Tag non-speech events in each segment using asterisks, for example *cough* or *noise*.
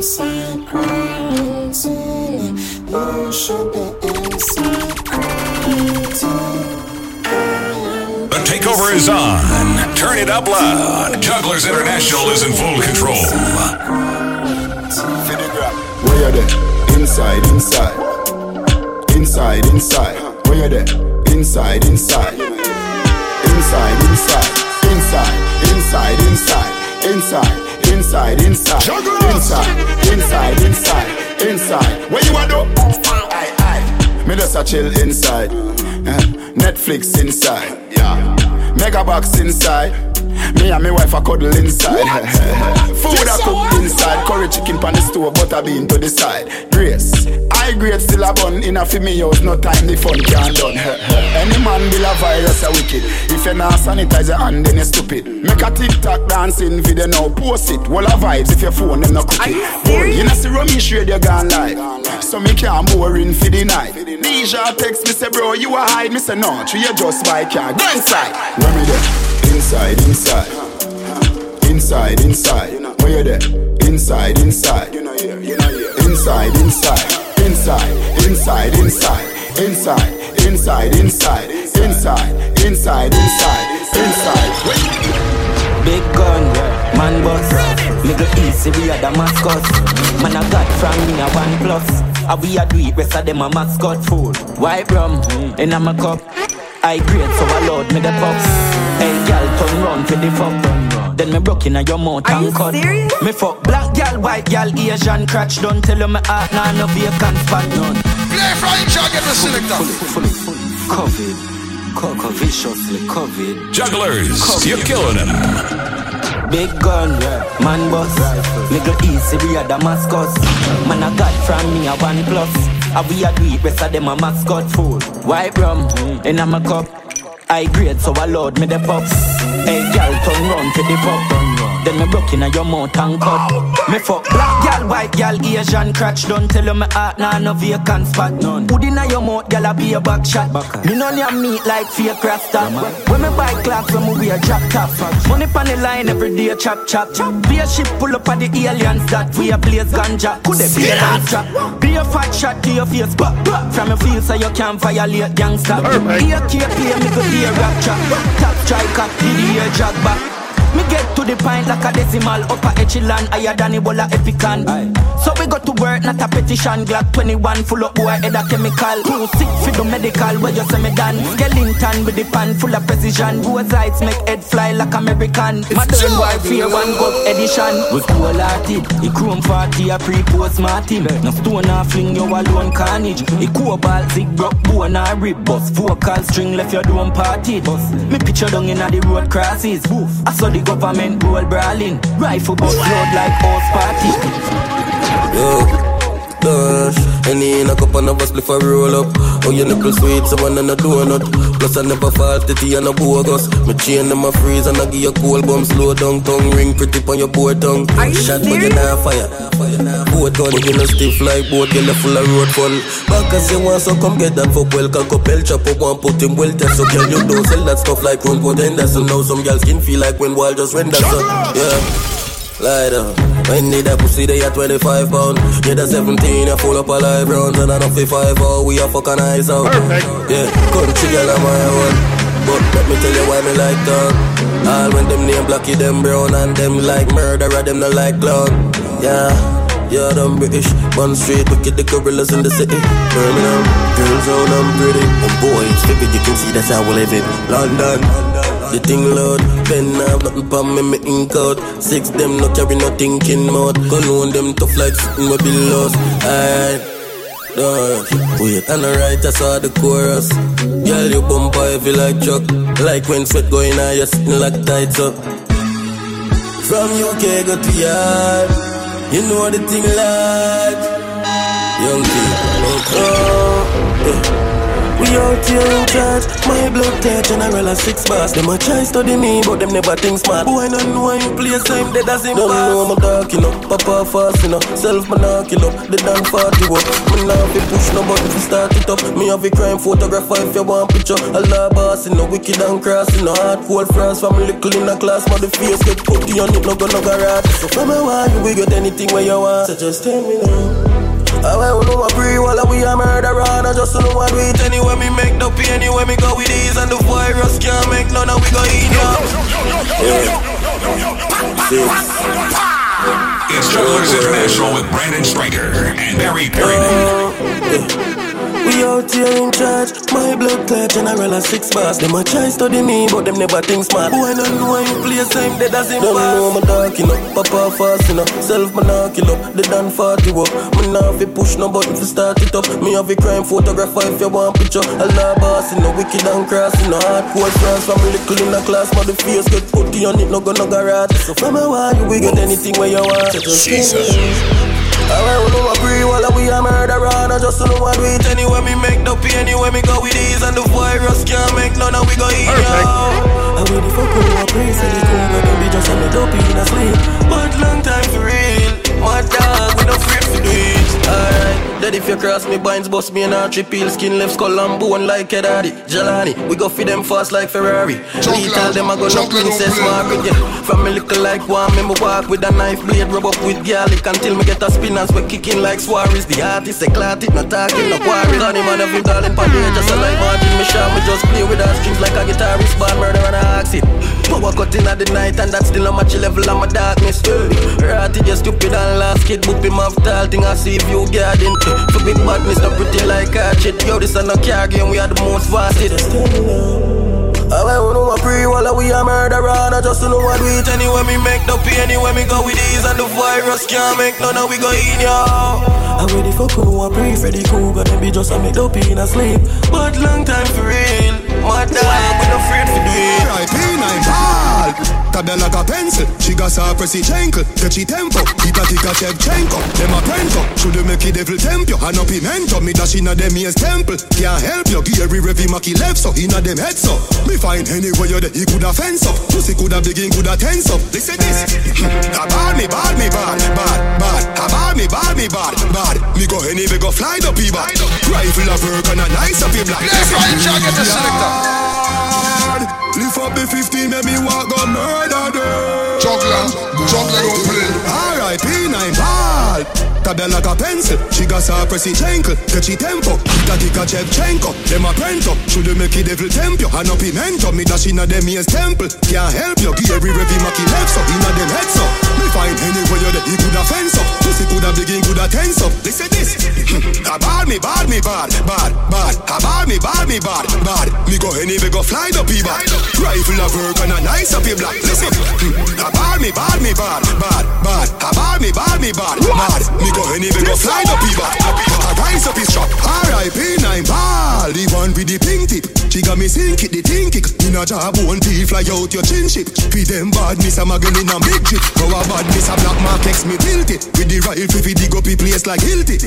The takeover is on. Turn it up loud. Jugglers International is in full control. Where you there? Inside, inside. Inside, inside. Where you there? Inside, inside. Inside, inside. Inside, inside, inside. Inside, inside, inside. Inside, inside, inside. Inside. Where you are do? Aye, aye. Me just a chill inside. Eh, Netflix inside. Yeah. Mega box inside. Me and my wife a cuddle inside. *laughs* Food a cook inside. Curry chicken pan the stove, butter bean to the side. Grace. I grade still a bun in a fi me house. No time the fun can done. Any man will a virus a wicked. If you not sanitize your hand, then you stupid. Make a TikTok dancing video now. Post it. Wall of vibes if your phone them no cook it. Boy, you know see rummy shade you gone live. So me can't boring for the night. Deja text me say bro you a hide. Me say no, tree you just buy car. Go inside. Where me there? Inside, inside. Inside, inside. Where you there? Inside, inside. Inside, inside. Inside, inside, inside. Inside, inside, inside. Inside, inside, inside. Inside. Big gun, man boss. Little easy, we are Damascus. Man, I got from me a one plus. I we a do it, rest of them a mascot food. White rum in a cup. I grade so I load me the puffs. Hey, gal, turn round for the fuck. Then me broke in a your mouth Are and you cut. serious? Me fuck black gal, white gal, Asian crotch. Don't tell you me heart nah no vacant spot none. Play Frank Jack get the selector. Fully, fully, fully covered. Coco viciously covered. Jugglers, you're killing it. Big gun, man boss. Little easy, we are Damascus. Man, I got from me a one plus. A we a do it, rest of them a mascot food. White rum mm, in a my cup. I grade, so I load me the puffs. Hey, girl, turn round to the pub. Then me broke in a your mouth and cut. Me fuck black gal, white gal, Asian crotch. Don't tell you me heart nah no vacant spot none. Put in a your mouth, gal, a be a back shot. Me none your meat like fake rasta. When me buy clocks, when me wear drop top. Money pon the line every day, chop chop. Be a ship pull up at the aliens that we a place ganja. Could they be a trap? Be a fat shot to your face, but from your feel so you can't violate gangsta. Be a key play, me go be a rap trap. Top striker, the ear jog back. Me get to the point like a decimal Upper echelon, higher than Ebola Epican So we go to work, not a petition. Glock 21, full of boy, head a chemical. Too sick for the medical, where you say me done? Skeleton with the pan, full of precision. Both eyes make head fly like American. Modern boy, fear one go edition. We cool hearted, he chrome 40, a pre-post Martin. No stone or fling you alone carnage. He cobalt, zig broke bone or rib Bust. Vocal string left your dome parted. Me picture down in the road crosses. Boof. I saw the government roll brawling. Rifle bust load like horse party Yo, Lush, any in a cup and a bus for roll up. Oh, your nipple sweet, someone and a donut. Plus, I never fall titty and a bogus. Me chain them a freeze and I give you cold bomb. Slow down, tongue ring pretty on your board tongue. Are you Shot, but you serious? not fire. Boat gun, you know stiff like boat, you know full of road fun. Back as you want, so come get that for well. Cock up, El chop up, one put him well test. So can you don't sell that stuff like run pot Henderson. Now some girls skin feel like when wild just render so. Yeah. Lie down. When need that pussy, they at 25 pound. Yeah, the 17, I full up a live rounds. And I don't feel 5 out. We are fucking eyes out. Perfect. Yeah, country girl, I'm my one. But let me tell you why me like that. All when them name blocky, them brown. And them like murderer, them not like clown. Yeah. Yeah, them British, Bun Street, wicked the gorillas in the city. Birmingham, girls on, I'm pretty. And boy, it's vivid, you can see that's how we live it. London, the thing loud, pen have nothing pa me, me ink out. Six them no carry no thinking mouth. Gun on them tough like something we be lost. Alright. Done. Wait, and the right, I saw the chorus. Girl, you bumper heavy like truck. Like when sweat going on, you're sitting like tights up. From UK go to yard. You know the thing like Young people, oh, yeah. Out here in charge. My blood clot general a six bars. Them a try study me, but them never think smart. Boy, no know how you play, him dead as him Don't know I'm a dark, you know. Papa fast, you know. Self man kill up. The done 40 up. Me now fi push no button fi start it up. Me have a crime photographer if you want picture. A law boss, you know. Wicked and cross, you know. Hard cold France from little in a class, but the face get putty on it, no go no garage. So from a while, you will get anything where you want. So just tell me now. I will know a pre while we a murderer and I just know what we eat anyway me make no pain anyway me go with these and the virus can't make none of we go in ya. It's Jugglers International with Brandon Striker and Barry Perryman. Uh, We out here in charge. My blood clot general a six bars. Them a try study me, but them never think smart. Boy, no know how you play same dead as him Don't know I'm dark, you know. Papa fast, you know. Self man kill up. The done 40 up. Me now fi push no button to start it up. Me have a crime photographer if you want picture. A law boss, in know. Wicked and cross, you know. Hardcore France from little in the class, but the face get putty on it, no go no garage. So from a while, you will get anything where you want. Jesus. I will know a pre while we a murderer And I just know what we anyway Me make the pain anyway me go with these And the virus can't make none of we go eat yo. I will the fuck with a pre Say the cool but be just a me dopey in a sleep But long time for real My dog we no Dead if you cross me binds bust me in a triple Skin left skull and bone like a daddy. Jelani We go feed them fast like Ferrari. Lethal them I go no princess Margaret yeah. From me little like one Me walk with a knife blade Rub up with garlic Until me get a spin and we kicking like Suarez. The artist say clot it, not talking, no quarry Got him on every darling pan Just a like Martin Me shot me just play with our strings like a guitarist. Bad murder and I ask Power cutting at the night and that's still my chill level of my darkness eh. Ratty just stupid and last kid Boop him off tall thing I see view garden For big badness not pretty like a shit Yo this a no car game we are the most vasted I want know a pre while we a murderer And I just know what we eat. Anyway Me make no pain anyway me go with these And the virus can't make none of we go in yo. I ready for cool I a pre Freddy Krueger Then be just a make no pain asleep But long time for real My dog we no afraid for do it R.I.P. nine. Ball Tabia like a pencil. She got her pressy chankle Get she tempo. Kita tika Shevchenko Dem a pento Should you make it devil temp you? And a pimento Me dash inna dem ears temple. Can't help you. Gary Revy Maki left so Inna dem head so. Me find anywhere you there He coulda fence up. Pussy coulda begin coulda tense up. Listen this. *laughs* A bad me bad me bad Bad bad. A bad me bad me bad Bad. Me go anywhere go fly the people Rifle a work and a nice up your black. Let's find Jack get the selector Lord, Lift up the 15, make me walk go murder them. Juggler, juggler don't play. R.I.P. nine ball. Tabia like a pencil, she got her pressy chankle. Get she tempo, kita tika Shevchenko. Dem a prento, should you make it devil temp you? And a pimento, me dash inna dem ears temple. Can't help you, Gary Revy Maki left so inna dem head so. Me find anywhere you there, he coulda fence up. Pussy coulda begin, coulda tense up. Listen this, *laughs* a bad me, bad me, bad, bad, bad. A bad me, bad me, bad, bad. Go anywhere, go fly the people. Rifle a work and a nice up your black. Listen, a bad me, bad me, bad, bad, bad. A bad me, bad me, bad, bad. Me go anywhere, go fly the people. A rise up his truck. R.I.P. nine ball. The one with the pink tip. She got me sink it, the think it. In a job, one teeth fly out your chin ship. Feed them bad, miss a magan in a big chip. How a bad miss a black mark X me tilt it. With the rifle, fi dig up the place like Hilti.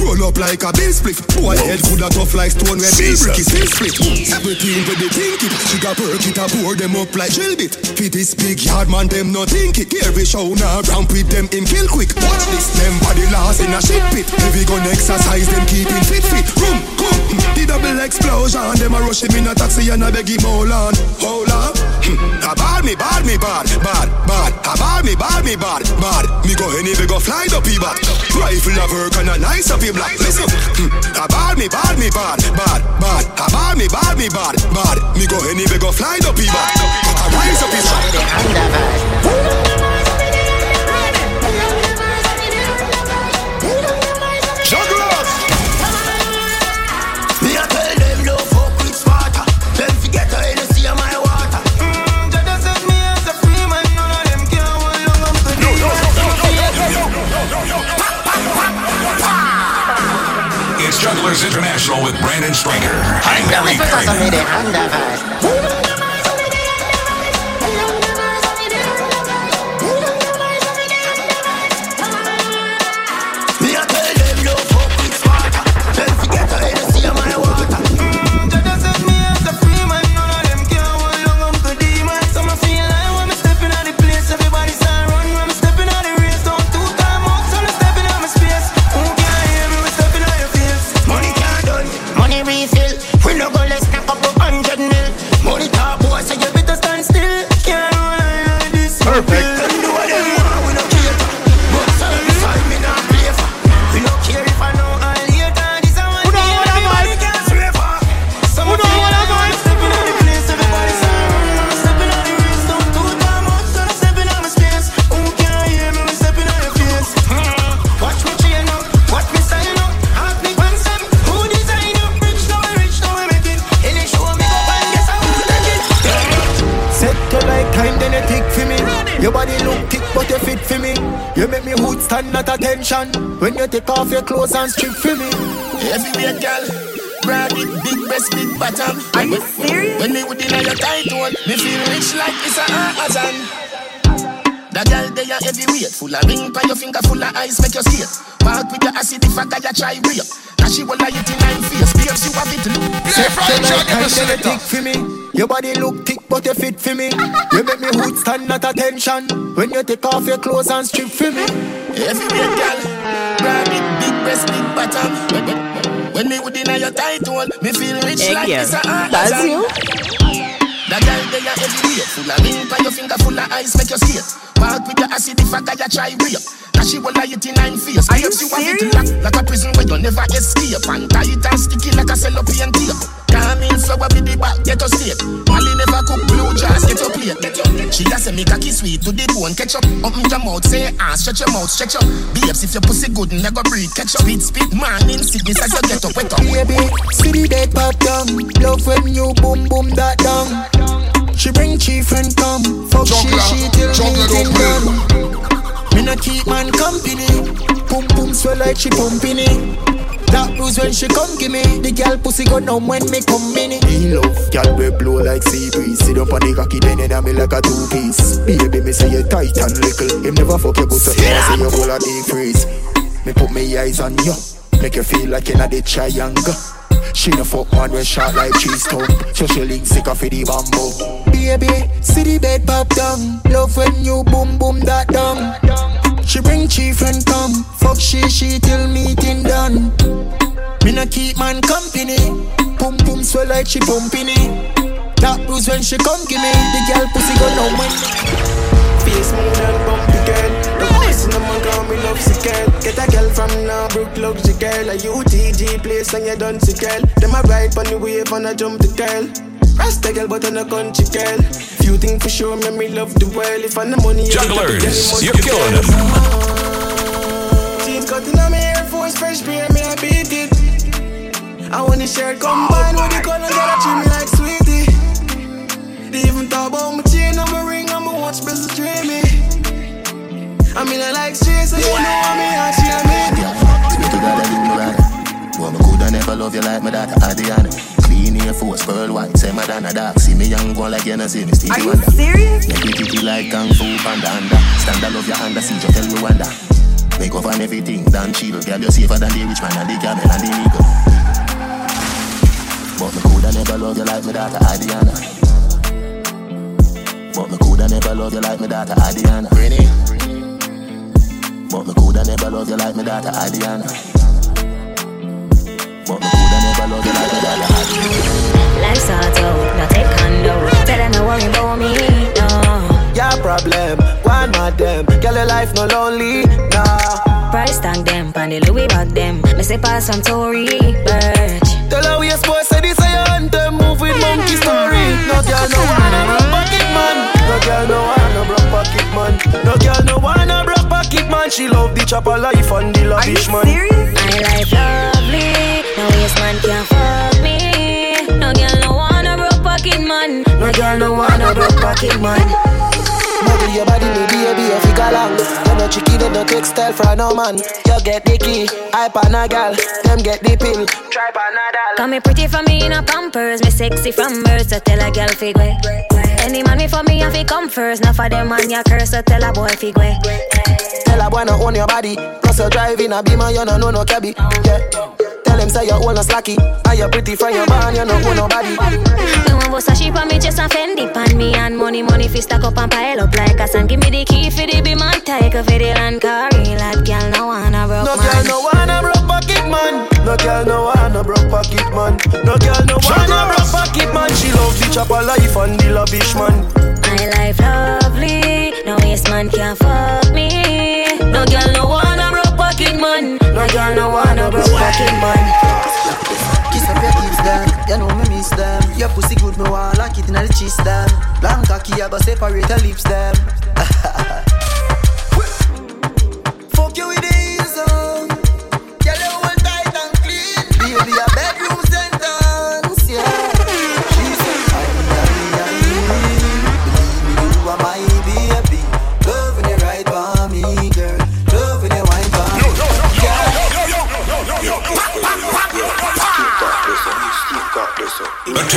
Roll up like a bill split. Boy, head coulda tough like stone where bill brick is still split. Everything with the think it. She got perk it, a pour them up like drill bit. Fit this big yard man, them no think it. Here we show now, ramp with them in kill quick. Watch this, them body lost in a shit pit. Heavy gun exercise, them keeping fit fit. Room, come, the double explosion. Them a rush him in a taxi and I beg him hold on, hold on. Hmm, a bad me, bad me, bad, bad, bad. A bad me, bad me, bad, bad. Me go anywhere, go fly the people. Rifle a work and a nice up black. Listen, hmm, a bad me, bad me, bad, bad, bad. A bad me, bad me, bad, bad. Me go anywhere, go fly the people. A rise up his Jugglers. It's International with Brandon Striker and Barry Perryman. Me hood stand at attention when you take off your clothes and strip for me. Everywhere, girl. Broad it, big breast, big bottom. Are you serious? When me would in your tight one, me feel rich like it's a Amazon. The girl they are heavyweight, full of ring by your finger, full of ice, make you skate. Walk with your acid if I got you try rape. Now she will lie it in nine face, babes you have it look. Play from You like Jagger time, the then you selector. tick for me. Your body look thick, but you fit for me. You make me hood stand at attention when you take off your clothes and strip for me. Everywhere, girl. Broad it, big breast, big bottom. When, when, when me would in your tight one, me feel rich Hey, like girl. it's a That's Amazon. you. The girl they are heavyweight, full of ring by your finger, full of ice, make you skate. Walk with your acid if I got you try rape. Now she will lie it in nine face. Are you Babes, have it serious? locked like a prison where you never escape. And tight and sticky like a cellophane tape. Come in flower with the back, get us straight. Molly never cook blue jars, get your plate. She just say make a kiss sweet to the bone, catch up. Open your mouth, say ah, stretch your mouth, stretch up. Babes, if your pussy good, never breathe, catch up. Speed, speed, man, in sickness as you get up, wet up. Baby, see the bed pop down. Love when you boom boom that down. She bring chief and come. Fuck she, Juggler, she till juggler meeting don't. Me not keep man company. Boom boom swell like she pumping it. That bruise when she come give me. The girl pussy go numb when me come in it. He love girl we blow like sea breeze. Sit up on the cocky then and me like a two piece. Baby me say you tight and little. Him never fuck you good so I say you full of big freeze. Me put me eyes on you. Make you feel like you're not the triangle. She no fuck man when shot like cheese toast. So she link sick of the bamboo. Baby, see the bed pop down. Love when you boom boom that down. She bring chief and come. Fuck she she till meeting done. Me no keep man company. Boom boom swell like she pumping it. That bruise when she come give me. The girl pussy go no when. Face girl Voice man call me love sick girl. Get a girl from now, Brook luxury girl. A UTG place and you done sick girl. Them a ride on the wave and I jump the girl. Rasta girl but I'm a country girl. Few things for sure, me me love the world. If I'm the money, you get the it Jugglers, you're killing. Jeans cutting on me Air Force fresh pair, me I beat it. I want the shirt combined with the color that I treat me like sweetie like my daughter Adriana. Clean Air Force, pearl white, say Madonna dark. See me young go like you know see me Are Stevie you Wonder. serious? Make me kitty like Kung Fu Panda under. Stand I love your under, see you tell me wonder. Make up on everything, Dan chill. Girl, you safer than the rich man and the camel and the eagle. But me coulda never love you like my daughter Adriana. But me coulda never love you like my daughter Adriana. Really? But me coulda never love you like my daughter Adriana. But me coulda never love you like my daughter Adriana. Life's hard out, not take condo. Tell them no worry about me, no. Your problem, one of them Girl, your life no lonely, nah Price tag them, pan the Louis bag them. Me say pass from Tory Burch. Tell her we are supposed to this a your anthem Move with monkey story No girl no wanna broke pocket man No girl no wanna broke pocket man No girl no wanna broke pocket man She love the chopper life and the lavish man. Are you serious? My life lovely, no waste man can fuck me. No girl no wanna broke pocket man. No girl no wanna broke pocket man. Muggle your body, me baby, you figure long You no tricky, them no take style for no man. You get the key, hype on a gal. Them get the pill, try panadol Call me pretty for me in a pampers, me sexy from birth, so tell a girl fig way. Any man me for me, I fi come first. Not for them man ya curse, so tell a boy fig way. Tell a boy no own your body Plus you driving a beamer, you no know no cabby Yeah Tell them say you own no slacky. And you pretty from your barn, you no own nobody. Me want bust a sheep on me chest and Fendi pan. Me and money money fi stack up and pile up like a sand. Give me the key for the be man take a for the land carry like girl no wanna broke No man. girl no wanna broke pocket man. No girl no wanna broke pocket man. No girl no wanna broke pocket man. She love the chopper life and the lavish man. My life lovely, no waste man can fuck me. No girl no wanna broke pocket man. No girl no wanna broke pocket man. Kiss up your hips, them. You know me miss them. Your pussy good, me want lock it in the chest, them. Long cocky, I go separate your lips, them. *laughs* Fuck you with the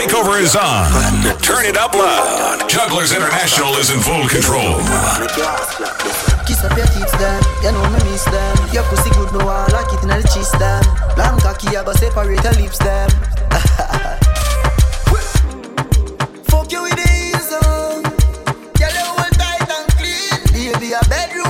takeover is on. Turn it up loud. Jugglers International is in full control. Kiss up your them. You know me miss them. Your pussy good, no I like it in the cheese, them. Long cocky, I go separate your lips, them. *laughs* Fuck you with the ease tight and clean. Baby, a bedroom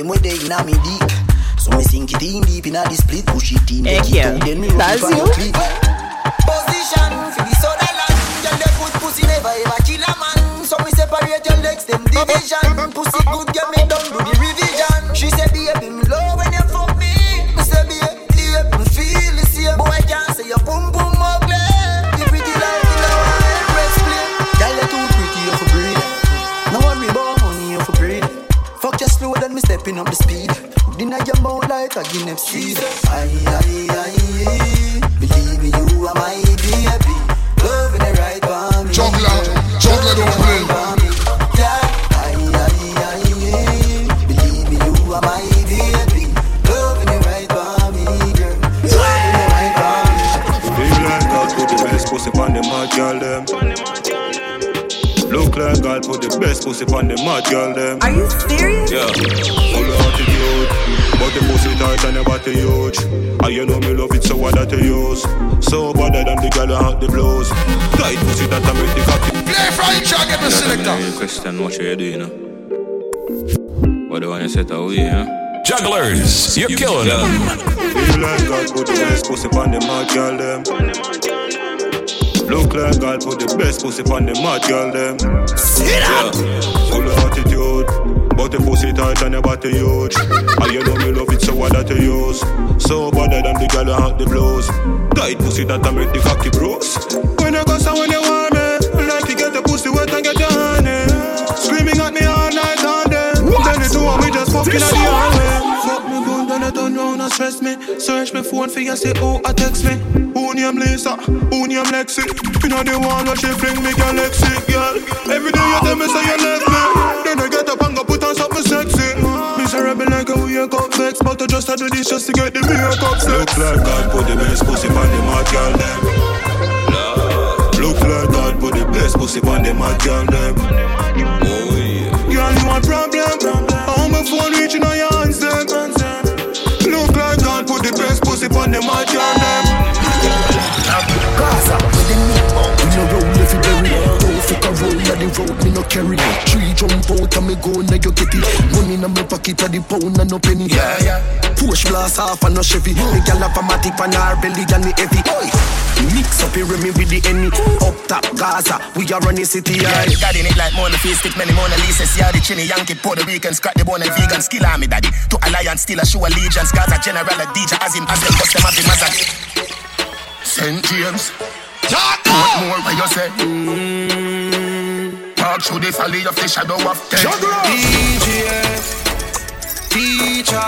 them with they inna me dick So me sink it in deep inna the split Push it in, Heck make it yeah. out Then me roll That's it on you? your clip Position for the soda land. Girl they put pussy never ever kill a man. So me separate your legs them division. Pussy good get me done do the revision. She say baby me love mouth like a Guinness. Seed Aye aye aye. Believe me you are my baby. Loving it right for me. Juggler, juggler don't play. The the mad girl them. Look like God put the best pussy on the mad girl them. Are you serious? Yeah, full of attitude, but the pussy tight and the body huge. And you know me love it so what that you use. So better than the girl who hot the blues. Tight pussy that I make the cocky. Play Frank Jack, get the selector. Yeah, question what you doing, you? What do you want to set away, huh? Jugglers, you're killing them. Feel like God put the best pussy on the mad girl them. Look like God put the best pussy on the mad girl them. Yeah, full of attitude, but the pussy tight and the body huge. *laughs* And you know me love it so what that you use. So better than the girl who hot the blues. Tight pussy that I make the cocky bruise. When you go so when you want me, like you get the pussy wet and get your honey. Screaming at me all night all day. Then the two of we just fucking at the hallway. Fuck me good, then I turn round and stress me. Search me phone for you, say oh, I text me. Who name Lisa? Who name Lexi? You know the one where she fling me galaxy, girl. Every day you tell me say you left me. Wake up vex, but I just had to do this just to get the makeup sex. Look like God put the best pussy on the mad girl them. Look like God put the best pussy on the mad girl them. Oh yeah. Girl, you want problem? How my phone reaching on your hands them? Look like God put the best pussy on the mad girl them. Gaza, where them meet We no roll the road, me no carry Three jump out and me go, now you get it Money in my pocket, a the pound and no penny Yeah, yeah Push blast off and no Chevy Me gal have a matic on her belly and the heavy Oi. Mix up here me with the enemy Up top Gaza, we are running city Yeah, yeah. in it like Mona Face, stick many Mona Lisa. Yeah, the chinny Yankee, Puerto Rican, scrap the bone and vegan. Skill army daddy. To alliance, still a show allegiance. Gaza general, a DJ, as him, as them, bust them up in Mazak. St. James. Talk more where you say. Mm. Talk through the valley of the shadow of death. DJ, teacher,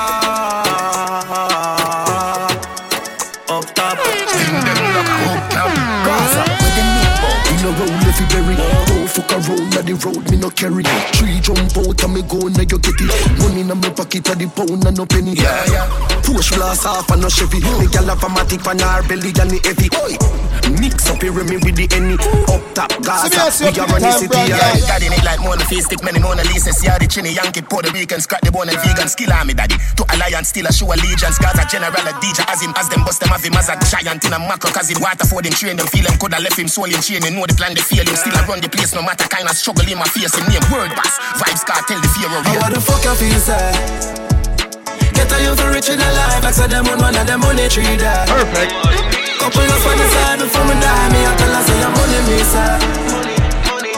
fuck a roll on the road, me no carry Three jump out and me go, now you get it Money in my pocket, a the pound and no penny Yeah, yeah. Push blast off and no Chevy Me gal have a matic on her belly and the heavy Oi. Mix up here me with the enemy Up top Gaza, we are running city yeah. Got in it like Mona Face, stick many Mona Lisa. See Yeah, the chinny Yankee, Puerto Rican, scrap the bone and vegan. Skill army daddy. To alliance, still a show allegiance. Gaza general, a DJ, as him, as them, bust them, have him as a giant in a macro. Cause him water for them, train them, feel them, coulda left him soul in chain. You know the plan, they feel him. Still I run the place, no matter kind of struggle in my face. Him name word boss, vibes cartel, the fear of How real. the fuck you feel, say? Get a youth rich in a life, like say them on one of them money tree there. Perfect. Couple of on the side before me die, me I tell her say your money me say.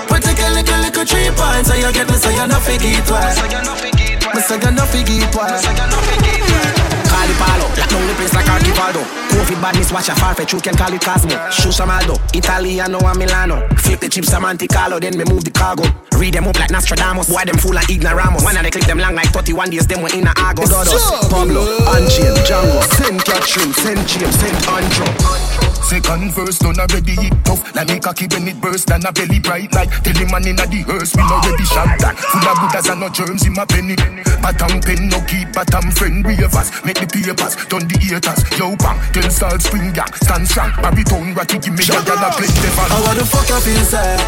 But take a little, little three points, so you get me, so you not figure it twice. Me say you not figure it twice. The palo, lock down the place like Archipaldo Coke Movie badness, watch a far fetch, you can call it Cosmo. Shusha Maldo, Italiano and Milano. Flip the chips, a Monte Carlo, then me move the cargo. Read them up like Nostradamus, boy them full of ignoramos. One of they click them long like 31 days, them were in a August. Godos, Pablo, Anchiel, Django, Saint Catherine, Saint James, Saint Andrew. Second verse done already it tough Like me cocky when it burst and a belly bright like Tell him man inna the hearse we no ready shot that Full of Buddhas and no germs in my penny Bottom pen no keep bottom friend ravers Make the papers done the haters. Yo bang tell salt spring gang stand strong Baritone ratty give me a gal a play the fan How the fuck you feel say?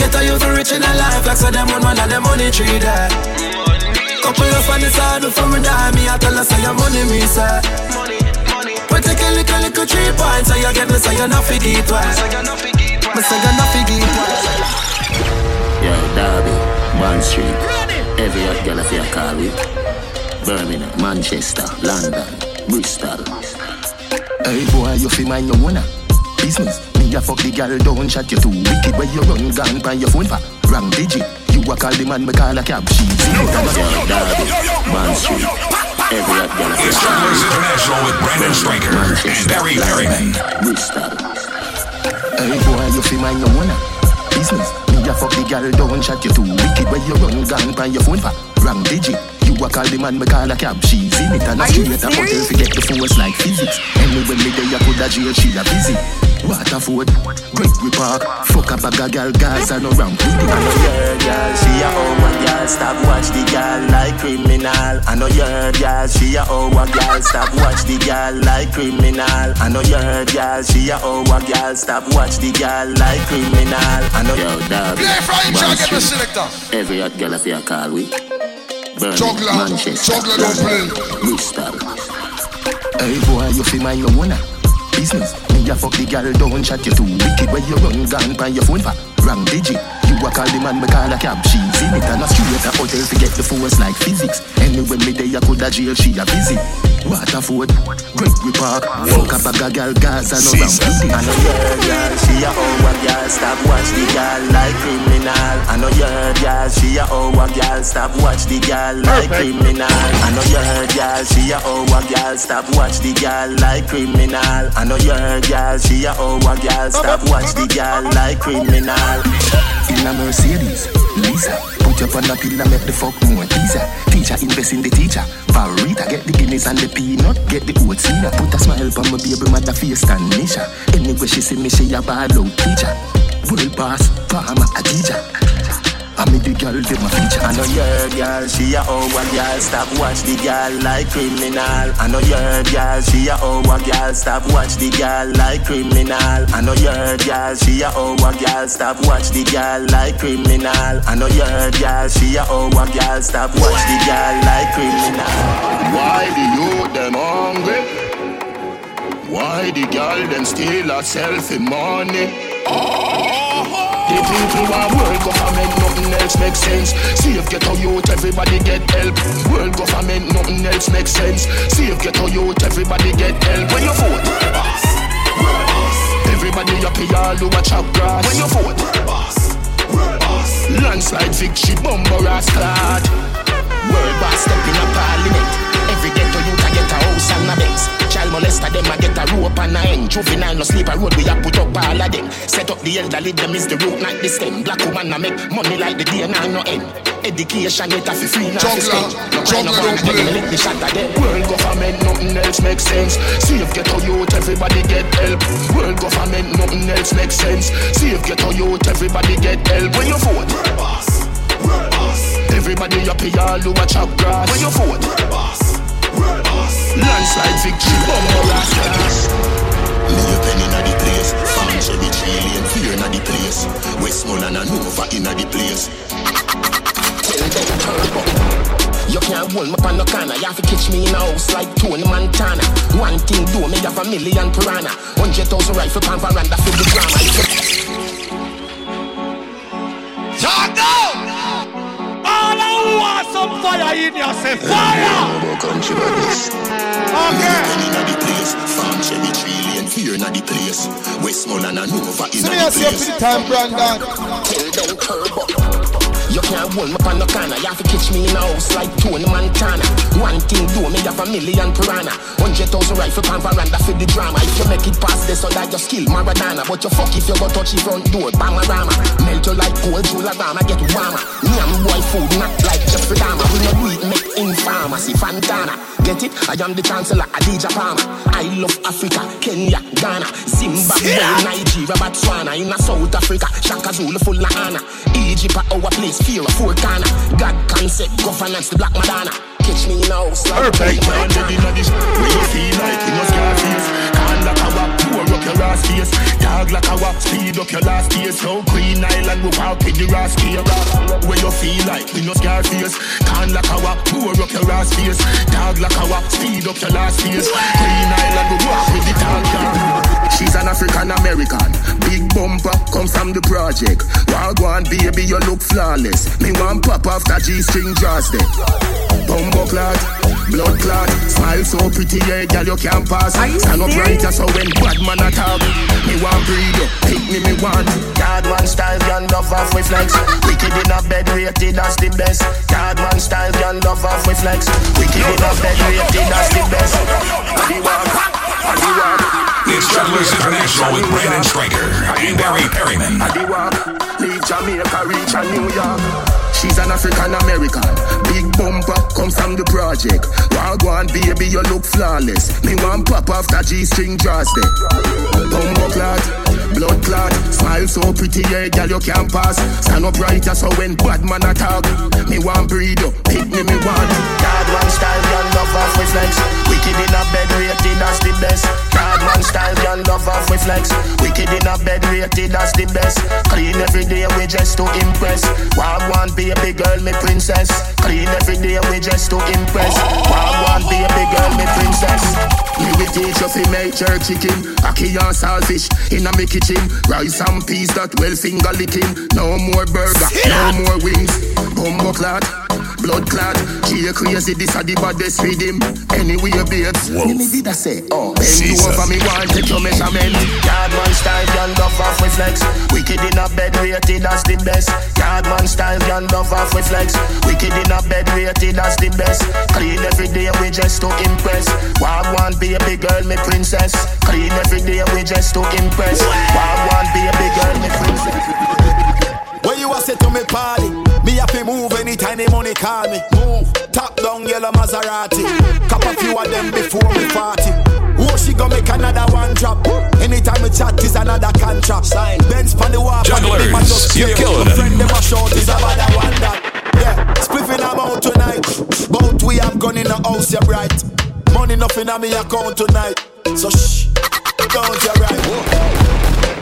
Get a youth rich in a life like so them one man and them money tree there. Couple of on the side before me die Me I tell us say your money me say we take a little, little three points So you get me, so you're not figgy twice Me say you're not figgy twice Yo, Derby, Bond Street. Every hot girl of your car with Birmingham, Manchester, London, Bristol Hey boy, you feel mind your owner Business, me a fuck the girl, don't chat you too wicked Where you run, gone by your phone for Wrong digit, you a call the man, me call a cab She Yo, Derby, Bond Street Every hot girl of your It's Travelers International with Brandon Striker and Barry Perryman. Bristol Hey boy, you feel mind your owner Business, me a fuck the girl, don't chat you too wicked Where you run, gone by your phone for Wrong digit, you a call the man, me call a cab. She in it and a straight a hotel forget the force like physics. Anyway, me there, you coulda jail, she a busy. Waterford, Gregory Park. Fuck a bag of gal, Gaza no round with it I know your girl, she a over girl. Stop watch the girl like criminal. I know your girl, she a over girl. Stop watch the girl like criminal. I know your girl, she a over girl. Stop watch the girl like criminal. I know your dog Play Frank Jack, get the selector. Every hot girl of your call with Birmingham, Juggler, Manchester, juggler don't play. Bristol Hey boy, you feel mind your owner uh, Business, me a fuck the girl, don't chat you too. Wicked Where you run, gone by your phone for Wrong digit, you a call the man, me call a cab. She in it and a straight a hotel to get the force like physics. Anyway, me there, you coulda jail, she a busy Waterford, Gregory Park. Fuck a bag of gal, Gaza no round with it I know your girl, she a over girl Stop watch the girl like criminal. I know your girl, she a over girl Stop watch the girl like criminal. I know your girl, she a over girl Stop watch the girl like criminal. I know your girl, she a over girl Stop watch the girl like criminal In a Mercedes, Lisa Put up on a pillar, make the fuck more teaser. Teacher invest in the teacher. Varita, get the guineas and the peanut. Get the oats in. Put a smile on my baby mother face and Nisha Anyway she see me, she a ball out teacher. World boss, farmer, a teacher I me the girl, them a feature I know your girl, she a over girl. Stop watch the girl like criminal. I know your girl, she a over girl. Stop watch the girl like criminal. I know your girl, she a over girl. Stop watch the girl like criminal. I know your girl, she a over girl. Stop watch the girl like criminal. Why the youth them hungry? Why the girl them steal herself in money? The people want world government, nothing else makes sense. See if get a youth, everybody get help. World government, nothing else makes sense. See if get a youth, everybody get help. When you vote, boss, boss. everybody here, all a chop grass. When you vote, boss, boss. landslide victory, bumper ass clad. World boss step in a parliament. Every ghetto youth a get a house and a Benz. Child molester them a get a rope and a end. Juvenile no sleep a road we a put up all of them. Set up the elderly them is the root not the stem. Black woman a make money like the day now no end. Education get a fi free now fi spend. No cry no wanna get me lick the shot of them. World government nothing else makes sense. See if ghetto youth everybody get help. World government nothing else makes sense. See if ghetto youth everybody get help. When you vote, everybody up here all who a chop grass. When you vote. Landslide victory, bumper ass Me a pen inna the place Farm Chevy trillion, fear inna the place Westmoreland Hanover inna the place Tell them turbo you can't hold me on no corner. You have to catch me in a house like Tony Montana. One thing do me have a million piranha. Hundred thousand rifle pan veranda for the drama. Want some fire in you, say fire! Okay. Me inna the place Farm Chevy trillion, fear inna the place Westmoreland and Nova inna See me as you place the time, Brandon. Tell them turbo. You can't hold me on no corner. You have to catch me in a house like Tony Montana. One thing do me have a million piranha. Hundred thousand rifle pan veranda for the drama. If you make it past this, so that your skill Maradona. But you fuck if you go touch the front door, Bamarama. Melt you like cold Jularama, get warmer. Me and boy food not like Jeffrey Dahmer. We no do it make in pharmacy, Fontana. Get it? I am the chancellor, Adidja Palmer. I love Africa, Kenya, Ghana, Zimbabwe, Nigeria, Botswana, in a South Africa, Shaka Zulu full of honor. Egypt our place, fear of four corner. God concept, governance, the Black Madonna. Catch me now, slide Perfect. Man, ready now this When you feel like you no scar face Can't like a wap, pour up your last face. Dog like a wap, speed up your last pace So Queen Island, we walk with the ras gear When you feel like you no scar face. Can't like a wap, pour up your last face. Dog like a wap, speed up your last pace Queen Island, we walk with the dog She's an African American. Big bumper, come from the project. Wagwan baby, you look flawless. Me want pop off that G-string jaws there. Bumbo clot, blood clot Smile so pretty, yeah, girl, you can't pass Stand up right, so when bad man attack Me want breed you, pick me, me want Yard one style, gun love off with flex. Wicked in a bed, rated as the best. Yard one style, gun love off with flex. Wicked in a bed, rated as the best. Adi walk, adi walk. It's Jugglers International with Brandon Striker and Barry Perryman. Adi walk, leave Jamaica, reach a New York She's an African American. Big bumper, comes from the project. Wagwan baby, you look flawless. Me want pop off that G-string jaws there. Bumbo clot, blood clot. Smile so pretty, yeah, girl, you can't pass. Stand up right, so when bad man attack. Me want breed up, pick me, me want. Yard one style, gun love off with flex. Wicked in a bed, rated as the best. One style, gun love off with flex. Wicked in a bed, rated as the best. Clean every day, we just to impress. Wagwan baby girl, me princess. Clean every day, we just to impress. Wagwan baby girl, me princess. Me we teach you fi make jerk chicken Aki and saltfish in a me kitchen Rice and peas that well finger licking No more burger, no more wings Bumbo clot, blood clot She a crazy, this a the baddest rhythm Anyway, babes Me me did I say, oh Bend Jesus. over, me want take your measurement Yard one style, gun love off with flex. Wicked in a bed, rated as the best. Yard one style, gun love off with flex. Wicked in a bed, rated as the best. Clean every day, we just to impress. Wagwan baby girl, me princess. Clean every day, we just to impress. Wagwan baby girl, me princess. When you a say to me party, me have to move anytime the money call me. Move, top down yellow Maserati. Cop a few of them before me party. Oh, she gon' make another one drop. Anytime we chat is another contract. Sign. Benz pon the walk, pon the big man just You're killing My it. friend them a shout is about that one that. Yeah, spliffing about tonight. Both we have gun in the house, you bright. Money nothing on me account tonight. So shh, don't you right. Bam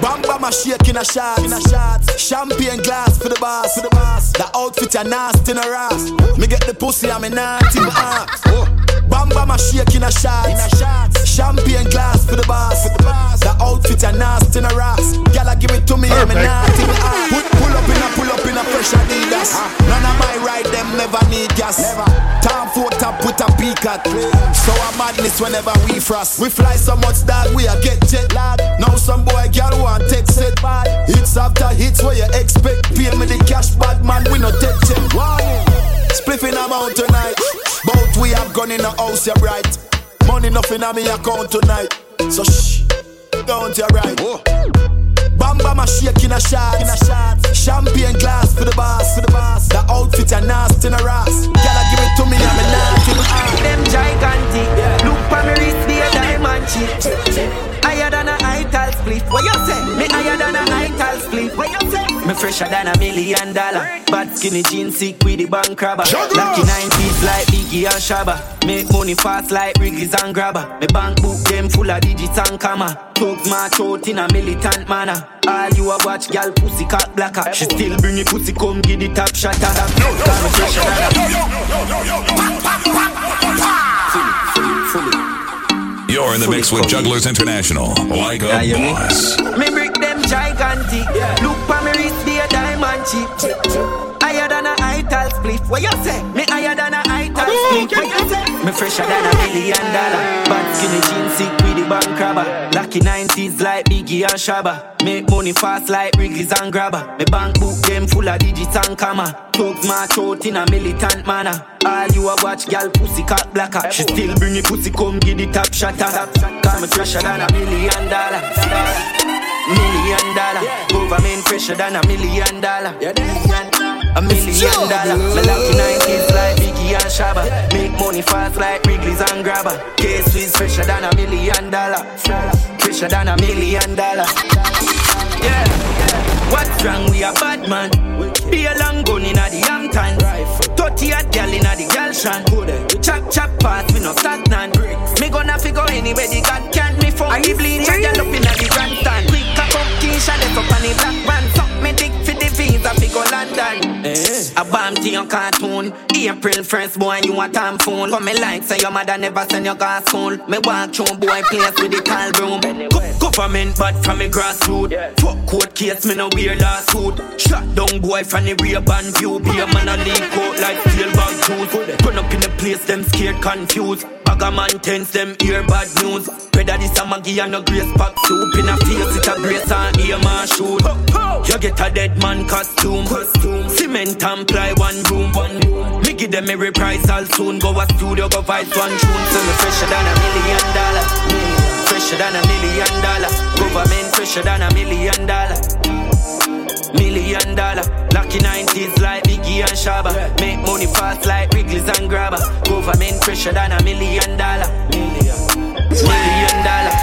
bam a shake in a shot, in a shot. Champagne glass for the boss, for the boss. The outfit a nasty in a ass. Me get the pussy, I'm a naughty my ass. Oh. Bam bam a shake in a shot, in a shot. Champagne glass for the boss, for the boss. The outfit a nasty in a ass. Gyal give it to me, I'm a Perfect. my. Pull, pull up in a pull up in a fresh Adidas. None of my ride them never need gas. Never. Time for top with a peak at. So a madness whenever we frost. We fly so much that we a get jet lag. Now some boy girl want text it bad. Hits after hits where you expect. Pay me the cash bad man, we no take check. Warning. Spliffing amount tonight. Both we have gone in the house, you're bright. Money nothing on me account tonight. So shh, don't you right. Bam bam a shake in a shot, in a shot. Champagne glass for the boss, for the boss. The outfit a nasty in a ass. Gyal give it to me, I'm a ass. Them gigantic. Look for me wrist, be a diamond chip. Higher than a ital split. What you say? Me higher than a ital split. What you say? Me fresher than a million dollar. Bad skinny jeans sick with the bank robber. Lucky 90s like Biggie and Shabba. Make money fast like Riggles and Grabber. Me bank book them full of digits and comma. Thugs march out in a militant manner. All you a watch, gal pussy cat blacker. She still bring it pussy come give the top shot. Call me fresher than a You're in the mix with Jugglers International, like a boss. Gigantic. Look for me wrist be a diamond chip. Higher than a ital split. What you say? Me higher than a ital split. What you say? Me fresher than a million dollar. Bad skinny jeans sick with the bank crabber. Lucky 90s like Biggie and Shabba. Make money fast like Wrigley's and Grabber. Me bank book them full of digits and comma. Thugs march out in a militant manner. All you a watch, gal pussy cat blacker. She still bring it pussy, come give the top shatter. Cause me fresher than a million dollar. Million dollar. Government fresher than a million dollar. A million dollar. Me lucky 90s like Biggie and Shabba. Make money fast like Wrigley's and Grabber. Case is fresher than a million dollar. Fresher than a million dollar. Yeah. What's wrong? We a bad man. Be a long gun inna the Hampton. Thirty a gal inna the gal shan. Chop chop pass, me no stagnant. Me gonna figure anywhere the God can. Me phone the bleach a gal up inna the grandstand. Quick cock up, Keisha left up on the black man. Suck me dick for the visa, fi go London. A bomb to your cartoon. April first, boy, you a time phone. Come me like say your mother never send your gas school. Me walk through boy place with the tall broom. Go- Government bad from me grassroots. Fuck court case, me no wear lawsuit. Shot down boy from the rear band view. Be a man a leak out like steel bag shoes. Run up in the place, them scared, confused. A man tense, them ear bad news. Whether this a Maggie and a grace pack soup in a face, it a grace and ear man shoot. You get a dead man costume. costume. Cement and ply one room. One. Me give them a reprisal soon. Go a studio, go vice one tune. So me fresher than a million dollar. Fresher than a million dollar. Government fresher than a million dollar. Million dollar. Lucky 90s like Biggie and Shabba. Make money fast like Wrigley's and Grabber. Government fresher than a million dollar. Million dollar.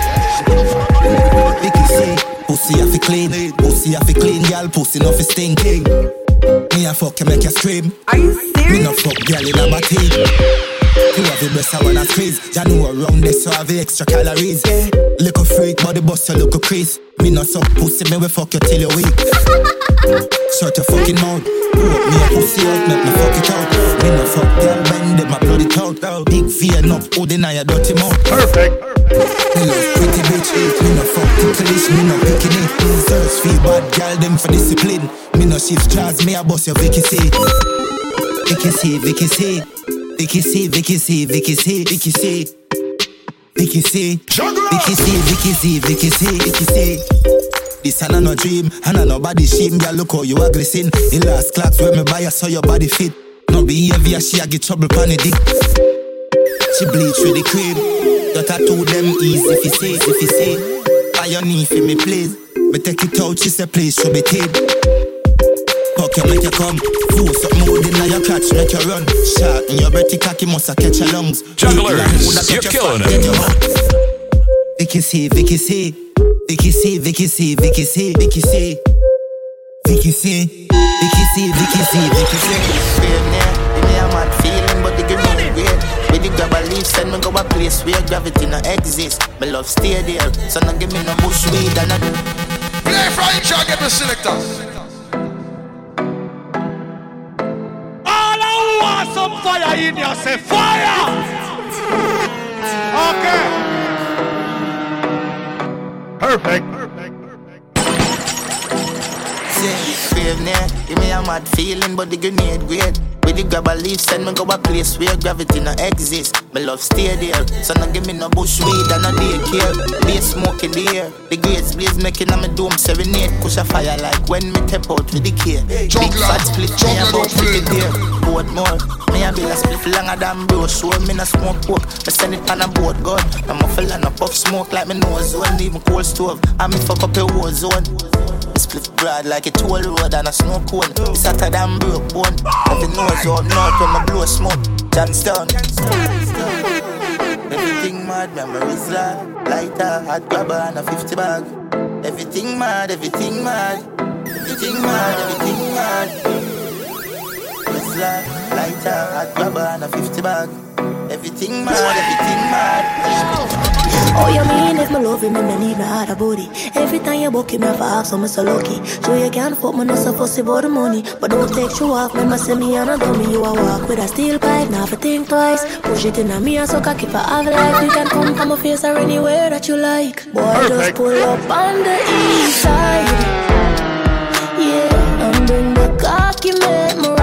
Vicky say, pussy have to clean, pussy have to clean, girl, pussy no fi stinking. Me a fuck you make you scream. Are you serious? Me no fuck girl in a team. You have the best I wanna squeeze. Ya know around this so have the extra calories. Yeah. Little freak, body bust your little crease. Me no suck pussy, me we fuck you till you weak. Shut your fucking mouth. Rope me a pussy out, make me fuck it out. Me no fuck girl, bend them, I blood it out. Big vein up, holding on your dirty mouth. Perfect. Me love pretty bitch. Me no fuck ticklish, me no picking it. Search feel bad girl, them for discipline. Me no shift jazz, me a boss your Vicky C. Vicky C, Vicky C. Vicky C, Vicky C, Vicky C, Vicky C. Vicky C, Vicky C, Vicky C, Vicky C, Vicky C. This and no dream, and no body shame. Girl, look how you are sin. In last class where me buy, I saw your body fit. No behavior, she a get trouble pon the dick. She bleach with the cream. Your tattoo them easy if you say, if you say. Buy your knee for me, please. Me take it out, she say, please, show me tape. Fuck you, make you come. Force up mood in your catch, make you run. Shot in your Betty cocky must a catch your lungs. Jugglers, you're killing it. Vicky C, Vicky C. Vicky C, Vicky C, Vicky C, Vicky C. Vicky C, Vicky C, Vicky C, Vicky C. Fame there, give me a mad feeling, but the girl know weird. With the grab a leaf, send me go a place where gravity no exist. Me love stay there, so no give me no bush weed and I Play Frank Shaw, get the want some fire in you, say fire. Okay. Perfect. Fame there, give me a mad feeling, but the grenade great. With the grab a leaf, send me go a place where gravity no exist. Me love stay there, so no give me no bush weed and no daycare. Be smoke in the air, the gates blaze making on me dome serenade. Push a fire like when me tap out with the care. Big fat split, me about pretty there. Boat more, me a bill a split longer than bro. Show me no smoke pork, me send it on a boat gun. I'm a fella no puff smoke like me nose zone, even cold stove. I me fuck up a war zone. Split broad like a toll road and a snow cone. It's hotter than broke bone. Every nose up north when I blow smoke. Johnstown. Everything mad, memories like lighter, hot grabber and a 50 bag. Everything mad, everything mad. Everything mad, everything mad. Like lighter, hot grabber and a 50 bag. Everything mad, everything mad. Oh, you mean if my love him, me need my heart a booty. Every time you book him, I have so me so lucky. So you can't fuck me, not so fussy about the money. But don't take you off, remember say me and a dummy. You a walk with a steel pipe, never think twice. Push it in a me and so cocky for have life. You can come from my face or anywhere that you like. Boy, just pull up on the east side. Yeah, and bring the cocky, make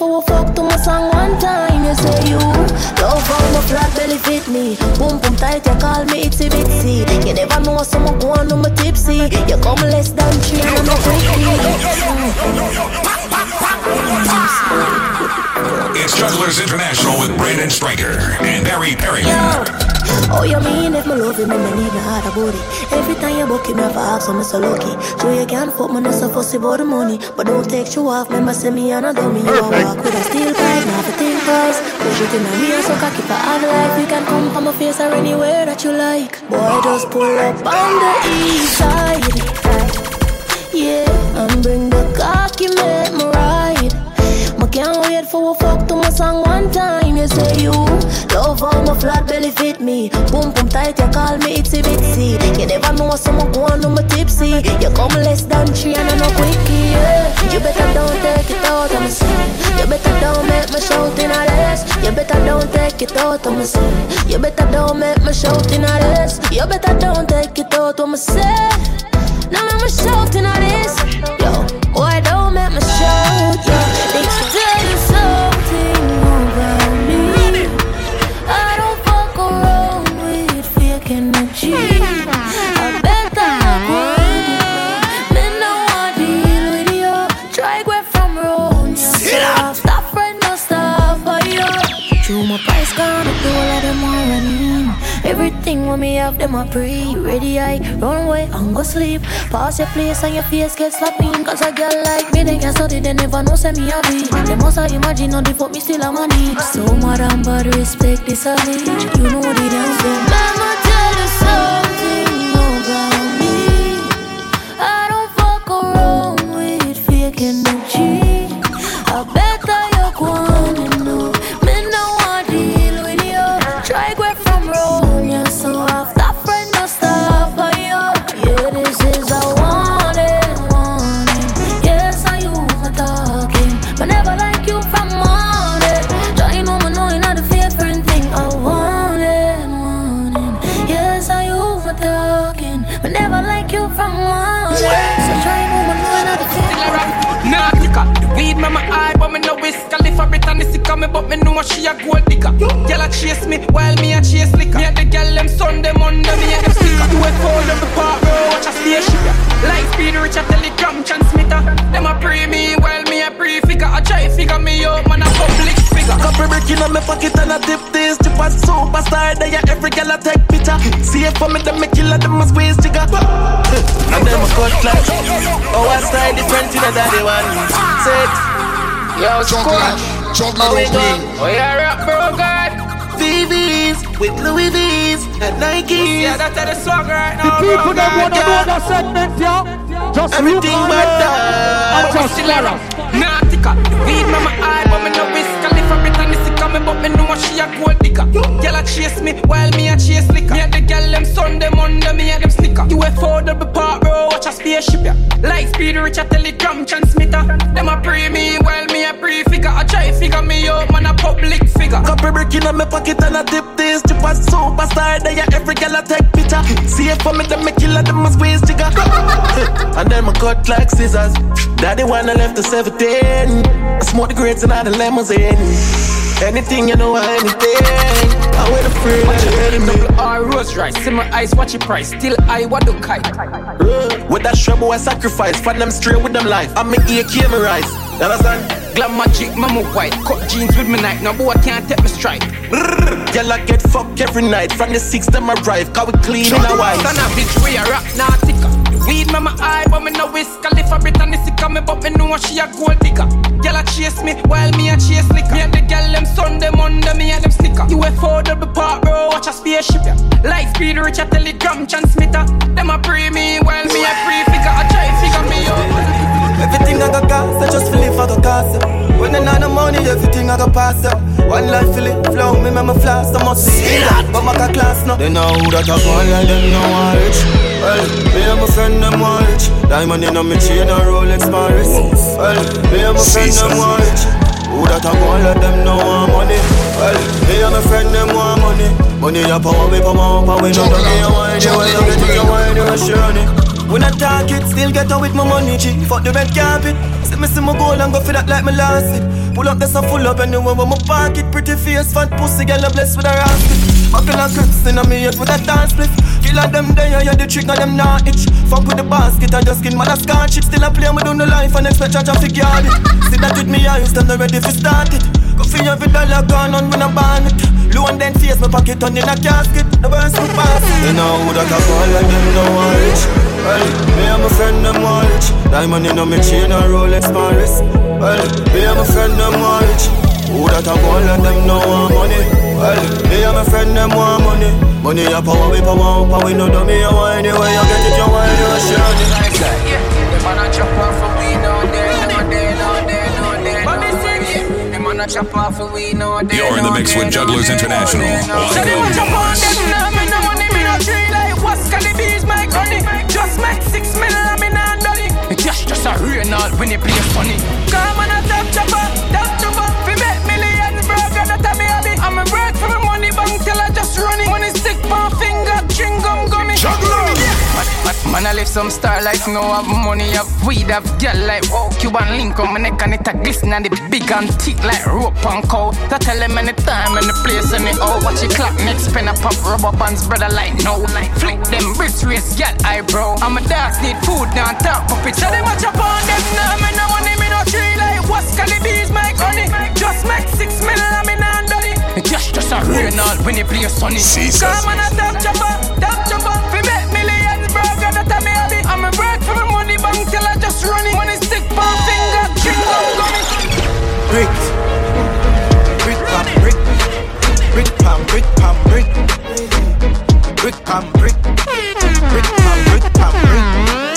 for a fuck to my song one time. You say you love how my flat belly fit me. Boom boom tight, you call me itsy bitsy. You never know someone go on, I'm tipsy. You come less than three, I'm a It's Jugglers International with Brandon Striker and Barry Perryman. Oh, you mean if my love you, me me need no hard about it. Every time you book it, me have to ask, so me so lucky. So you can't fuck me, no so fussy about the money. But don't take you off, remember say me and a dummy. You a walk with a steel pipe, now for think twice. Push it in a real, so cocky for hard life. You can come from my face or anywhere that you like. Boy, just pull up on the east side. Yeah, and bring the cocky, make me ride. Can't wait for a fuck to my song one time. You say you love how my flat belly fit me. Boom boom tight, you call me itsy bitsy. You never know someone go on, I'm tipsy. You come less than three and I'm no quickie. Yeah. You better don't take it out of me. You better don't make me shout in a this. You better don't take it out of me. You better don't make me shout in a this. You better don't take it out of me. Now I'm shouting at them a pre ready? I run away and go sleep. Pass your place and your face get slapping Cause a girl like me they can study they never know say me a be They must have imagine how the fuck me still a money. So madam but respect this a You know the damn How we go? Oh yeah, rap bro, God. VVs with Louis V's and Nikes Yeah, that's the swag right The people that wanna yeah. know that segment, yeah. Just Everything look but on that. and just Clara. Nautica, weed me my Me, but me know she a gold digger. Girl a chase me, while me a chase liquor. Me a the girl them Sunday, Monday, me a them snicker. UFO double part, bro, watch a spaceship, yeah. Light speed, reach a telegram transmitter. Them a pre me, while me a pre figure. I try figure me out, man a public figure. Couple brick in my pocket and I dip a superstar there yeah, every girl I take picture See it for me them me killer them must waste jigger And then my cut like scissors Daddy wanna left the 17 I smoke the grapes and all the lemons in. Anything you know anything I wear the free Watch it, double R rose rice. See my eyes, watch your price. Still I what do kite. With that shrub I sacrifice For them straight with them life I'm a AK me rise You understand? Glam magic, mama white. Cut jeans with me night. No boy can't take me strike. Girl I get fucked every night From the six them arrive Cause we clean in a white Son of bitch, we a rap nautica. Weed me my eye, but me no whisk. Khalifa Brittany sick of me, but me know she a gold digger. Girl a chase me, while me a chase liquor. Me and the girl them Sunday, Monday, me and them snicker. UFO double part, bro, watch a spaceship, yeah. Light speed, reach a telegram transmitter. Them a pre me, while me a pre figure. I try figure me out. Everything I got cost, I just feel it for the cost. When I not the money, everything I got pass up. One life feel it flow, me me flash, I must see that. But my got class now. They know who that I go like them know I rich. Well, me and my friend them want rich. Diamond in on me chain and Rolex my wrist. Well, me and my friend them want rich. Who that I go let them know I'm money. Well, me and my friend them want money. Money a power, we come up, and we know the game. Why you, why you get it, why you, share it. When I talk it, still get out with my money, G. Fuck the red carpet. See me see my goal and go for that like my last it. Pull up this and full up anywhere when my pocket. Pretty face, fat pussy, girl, I'm blessed with a rascal. Buckle and grips in a me head with a dance split. Kill of them there, yeah, the trick, now them not itch. Fuck with the basket I just skin my last it. Still I play me down the life and expect charge of figure it. See that with me eyes, them not ready for start it. Go for every dollar gone on when I ban it. Low and then face my pocket on in a casket. The burst so fast. You know who that I call like them no one rich. Well, me and my friend them want rich. Diamond in on me chain and Rolex Paris. Well, me and my friend them want rich. Who that I call like them no want money. Well, me and my friend them want money. Money a power, we power up, and we no dummy. You want anyway, you get it, you want it, you share it. Yeah, Them man a chop off for we no You're in the mix with Jugglers International. day, no On. So them a chop on them now, me no money, me no tree like what's the bees make honey. Just make six mil, and me nah done. The cash just a rain out when you play funny. Come on a top chopper, top chopper, fi make millions, bro. Got that a me hobby. I'm a break for my money bank till I just run it. Money stick my finger, chewing gum. Man, man, I live some star life, no have money, have weed, have girl like wow. Cuban link on my neck and it a glisten and it big and thick like rope and cow. That tell him them anytime, any place, and any oh. Watch it clap, next pen a pop, rubber bands, brother like no. Like flick them bricks, race, girl eyebrow. I'm a dogs need food, now talk puppet. So them a chop on them, now me no money, me no tree like what's gonna bees make honey. Just make six mil, and me nah done it. Cash just a rain all when you play sunny. Come on a top chopper, top chopper, Brick. Brick pam brick. Brick pam brick pam brick. Brick pam brick. Brick pam brick pam brick.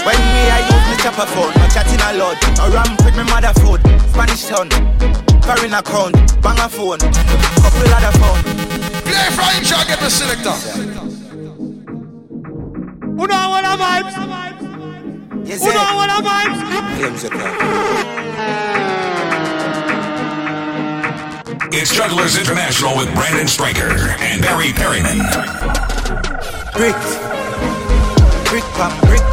When me I use me chopper phone, no chatting a lot. No ramp with me mother food. Spanish town. Foreign account. Bang a phone. Couple other phone. Play from him, shall get the selector. Who know what the vibes? Yes, Who sir. know what the vibes? Claims your It's Jugglers International with Brandon Striker and Barry Perryman. Brick. Brick pam brick.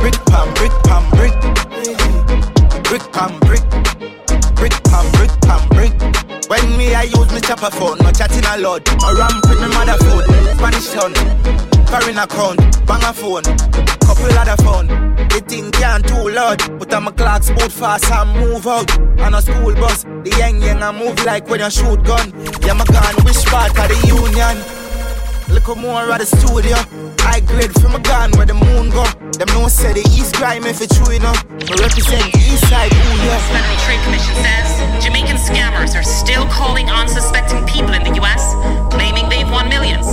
Brick pam brick pam brick. Brick pam brick. Brick pam brick pam brick. When me I use me chopper phone, no chatting a lot. No ramp with me mother phone. Spanish town. Foreign account. Bang a phone. Couple other phone. The thing can't too loud. But I'm a clocks boot fast and move out. On a school bus, the young young I move like when you shoot gun. Yeah, my gun, which part of the union? Look more at the studio. I grade from a gun where the moon go. Them no say the East crime if it's true enough. We represent the East side, ooh yeah. Federal Trade Commission says Jamaican scammers are still calling unsuspecting people in the US, claiming they've won millions.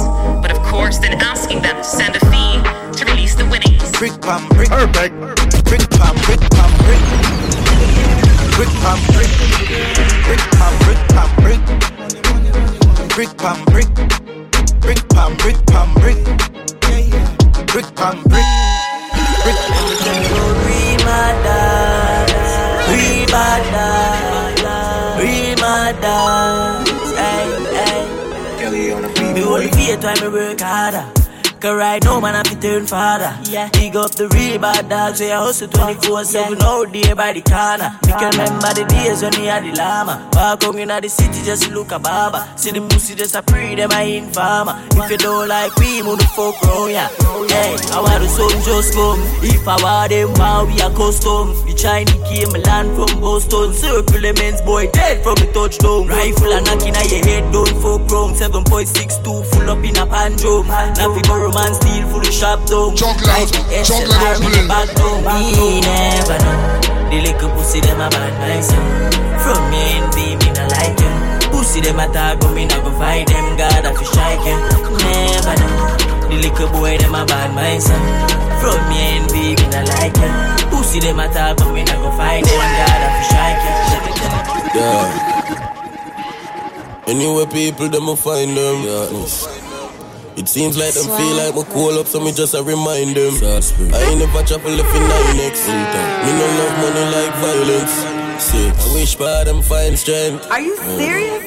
But of course, then asking them to send a fee to release the winnings. Brick pam brick. Perfect. Brick pam brick pam brick. Brick pam brick. Brick pam brick pam brick. Brick pam brick. Brick pam brick pam brick. Brick pam brick. Brick Read my dance, read my dance, read my dance. Hey, hey. Me only faith when me work harder. Cause right now, man, I fi turn father. Yeah. Big up the real bad dogs, so I hustle 24 7 all day by the corner. Me can remember the days when we had the llama. Walk on in the city just look a barber. See the pussy just a pre, them I informer. If you don't like we, move the fuck round, yeah. Hey, I want the sun just come. If I want them, wow, we are custom. We trying to keep my land from Boston. Circle the men's boy dead from the touchdown. Rifle and knocking at your head, don't fuck wrong. 7.62 full up in a pandro. Now we go romance steal full of shop down. Chocolate, chocolate opening. back down. Me never know. The little pussy them a bad myself. From me envy, me not like you. Pussy them a talk, but me not go fight them. God, I fi strike you. Never know. The little boy them a bad myself. From me envy, me not like you. Pussy them a talk, but me not go fight them. God, I fi strike you. Yeah. Anyway, people, them will find them. Yeah. It seems like them feel like me call up, so me just a remind them. I ain't never travel if in nine next. Me no love money like violence. See, I wish for them find strength. Are you mm. serious?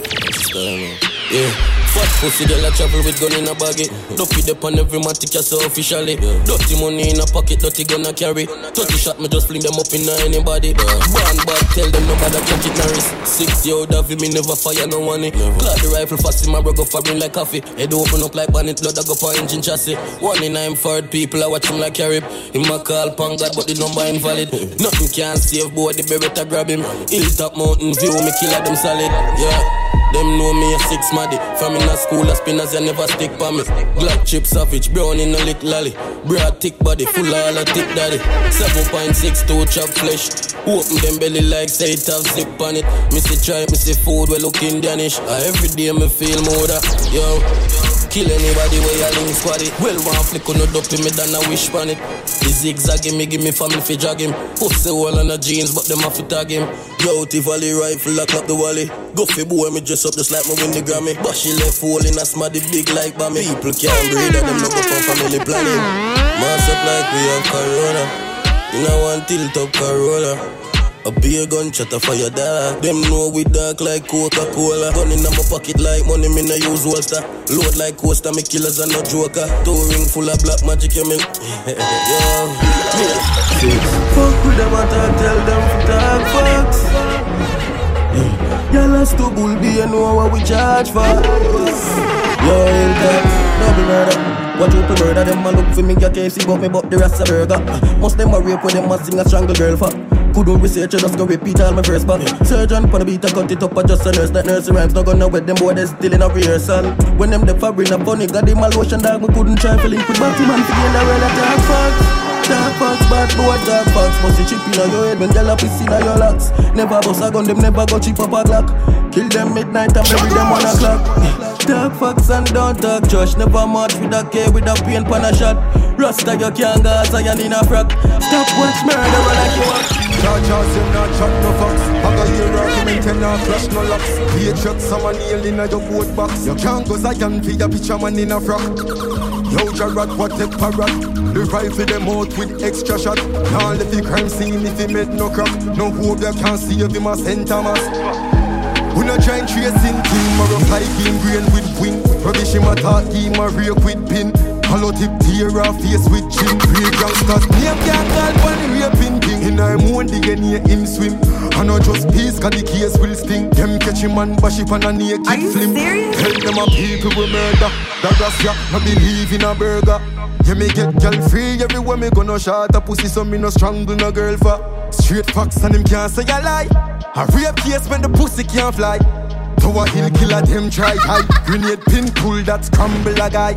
Yeah. Fat pussy I travel with gun in a baggy. Duffy dip on every matic so officially. Dirty money in a pocket, dirty I carry. 30 shot me just fling them up in anybody. One bad tell them nobody check it Norris. Six year old Davi me never fire no one. Eh. Clap the rifle fast in my rug go firing like coffee. Head open up like bonnet, blood I go for engine chassis. One in nine third people I watch him like carib. In my call pang God but the number invalid. Nothing can save boy the beretta grab him. Hilltop mountain view me killer them solid. Yeah. Them know me a six maddy. From in a school, a spinners, you never stick for me. Black chip savage, brown in a lick lolly. Broad thick body, full of all a thick daddy. 7.62 chop flesh. Open them belly like say it have zip on it. Me see try, me food, we look Indianish. Uh, every day me feel more that, yo. Kill anybody where you link squad it. Well, one flick on the dope me than a wish on it. The zigzag me, give me family fi drag him. Pussy wall on the jeans, but them have to tag him. Yo, Tivoli rifle, lock up the wally. Go fi boy, me dress up just like me win the Grammy. Eh? But she left hole in a smaddy big like Bammy. People can't breathe, and them no go for family planning. Mass up like we have Corona. You know one tilt up Corolla. A beer gun shot a fire dog. Them know we dark like Coca-Cola. Gun in my pocket like money, me no use holster. Load like coaster, me killers and no joker. Two ring full of black magic, you mean? Yo, Fuck with them and tell them to talk facts. Y'all lost to bull be you know what we charge for. Yo, Hilltop, double murder. What you to murder them a look for me, get Casey, but me but the rest a burger. Most them a rape with them a sing a strangle girl for. Couldn't research, you just go repeat all my verse back. Surgeon pon the beat, I cut it up, I just a nurse. That nurse rhymes, not gonna wet them boy, they still in a rehearsal. When them the fabric a funny, got them a lotion dog, me couldn't try to link with Batman to gain the real attack Dark facts, bad boy, dark facts. Bust the chip in your head when gyal a piss in your locks. Never bust a gun, them never go cheap up a Glock. Kill them midnight and bury them one o'clock. Dark facts and don't talk trash. Never march with a K with a pain pan a shot. Rasta you can't go iron in a frack. Stop watch murder like you want. Charge us, you not chat no fox. I got your argument and not flash no locks. Patriot, someone nail in a your boat box. You can't go Zion for your picture man in a frock. Yo, Jarrad, what take parrot? The rifle them out with extra shot. Now let the crime scene if he made no crack. No hope they can't save him a St. Thomas. We not try and tracing team or a fly game grain with wing. Rubbish him a talk team a rake with pin. Hollow tip tear off face with chin. Real gangsters name can't call one raping king. In I'm one the near him swim. I know just peace cause the case will sting. Them catch him and bash it on a naked Are you flim. serious? Tell them a people we murder. That gas ya, no believe in a burger. Yeah, me get girl free everywhere me gonna shot a pussy so me no strangle no girl for. Straight facts and him can't say a lie. A rape case when the pussy can't fly. Tower hill killer them try hide. Grenade pin pull that scramble a guy.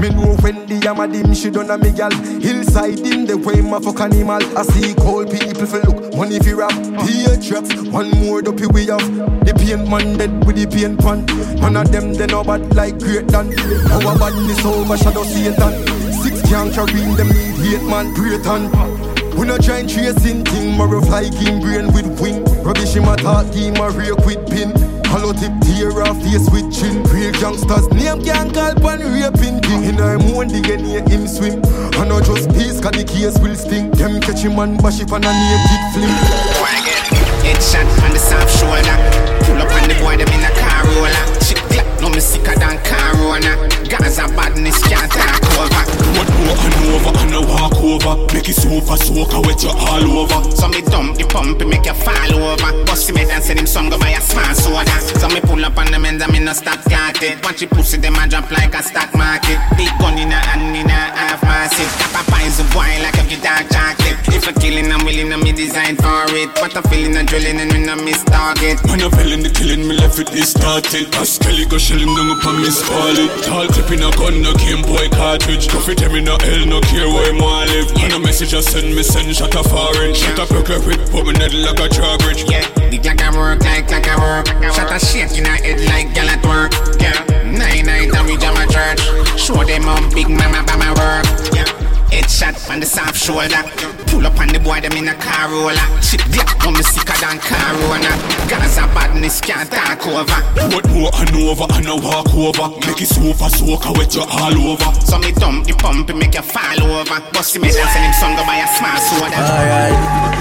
Me know when the yama dim she done a me gal. Hillside in the way my fuck animal. I see cold people for look money fi rap. Peer traps, one more dopey we have. The paint man dead with the paint pan. None of them they know bad like great done Our badness over shadow Satan. Six can't carry them need hate man great on we no try and chasing thing, more of fly game brain with wing. Rubbish him a talk game, a rake with pin. Hollow tip tear off face with chin. Real youngsters name can't call pan raping king. In a moon near him swim. I know just peace, cause the case will sting. Them catch him and bash it on a naked fling. Headshot uh, on the soft shoulder. Pull up on the boy, them in a car roller. No me sicker than Corona. Gaza badness can't talk over. What go and over and a walk over Make it sofa soak I wet you all over So me dump the pump, make you fall over. Bust him head and send him some go buy a small soda. So me pull up on them and me no stop clotted. Watch it pussy, them a drop like a stock market. Big gun in a hand, in a half massive. Kappa pies a boy like a guitar chocolate. If a killing, I'm willing, I'm me design for it. What a feeling, a drilling, and we no miss target. When a fell in the killing me left it started As Kelly go shelling down upon me spall it Tall clip in a gun no Game Boy cartridge Coffee tell me no hell no care where him want live Man a message I send me send shot a foreign Shot a broke it put me head like a drawbridge Yeah, the like a work, like like a work. Shot a shit in a head like gal at work. Yeah, nine night and we jam a church. Show them how big mama by my work. Yeah. Headshot on the soft shoulder. Pull pull up on the boy, them in a car roller. Chip black, come me sicker than Corona. Gaza badness can't talk over. What more and over and a walk over. Make it super soaker wet you all over. So me dump the pump and make you fall over. Bust me dance and him son go buy a small soda. Alright,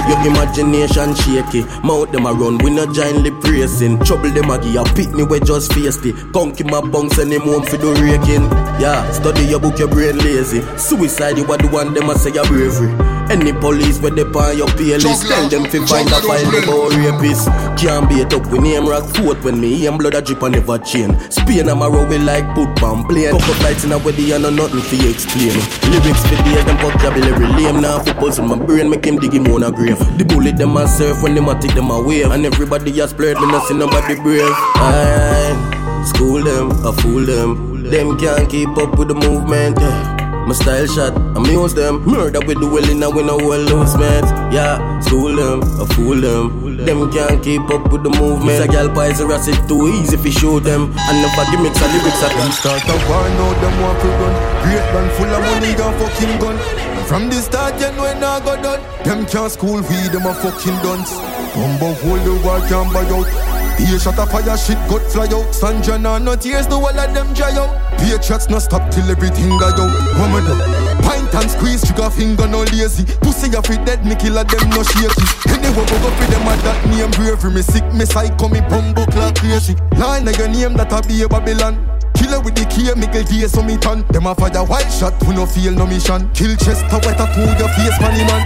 your imagination shaky. Mouth them a run, we not giantly praising. Trouble them a give a pitney we just face it. Conky my bunks and him home for the raking. Yeah, study your book, your brain lazy. Suicide, you are the one them a say your bravery. Any police where they on your playlist, tell them fi find a file about rapist. Can't beat up with name rock foot when me and blood a drip and never chain. Spain I'm a row with like put bomb plane. Couple flights in a wedding and no nothing fi explain. Lyrics for days them vocabulary lame. Now fi puzzle my brain make him dig him on a grave. The bullet them a surf when them a take them away. And everybody a splurge me not see nobody brave. I school them, I fool them. Them can't keep up with the movement. My style shot, amuse them. Murder with the will in a win a well lose mates. Yeah, school them, I fool them. Them can't keep up with the movement. It's a gal pies a it too easy if you show them. And never gimmicks and lyrics at them. Start a war now, them want to run. Great man full of money and fucking gun. From the start, you know it not go done. Them can't school weed, them a fucking dunce. Bumbo hold the can't buy out. Here shot a fire, shit got fly out. Sandra nah, no tears, the whole of them dry out. Patriots no stop till everything die out. One more do? Pint and squeeze, trigger finger no lazy. Pussy a free dead, me killer them no shaky. Anyway, go go for them at that name bravery. Me sick, me psycho, me bumbo clock crazy. Line of your name that a be a Babylon. Killer with the key, Miguel Diaz so me turn. Them a fire white shot, we no feel no mission. Kill chest, a wet a to your face, money man.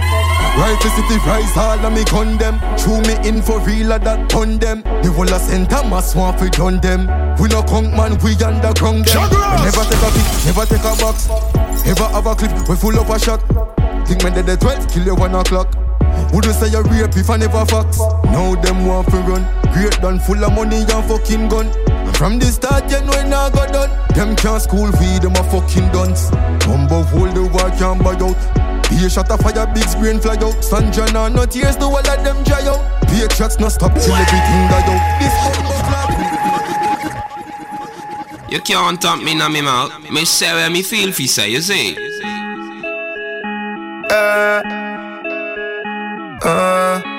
Right to city rise, all of me condemn. True me in for real, a that ton them. The whole a center mass want fi done them. We no conk man, we underground them. Never take a pic, never take a box. Ever have a clip, we full up a shot. Think when they the 12, kill you one o'clock. Would you say you rape if I never fox? Now them want to run. Great done full of money and fucking gun. And from the start, you know it not go done. Them can't school feed them a fucking dunce. Bumbo hold the war can't buy out. Be a shot of fire, big screen fly out. Sandra nah, no tears, the whole of them dry out. Patriots no stop till everything die out. This bumbo clap. You can't talk me na me mouth. Me say where me feel fi say, you see. Uh, uh.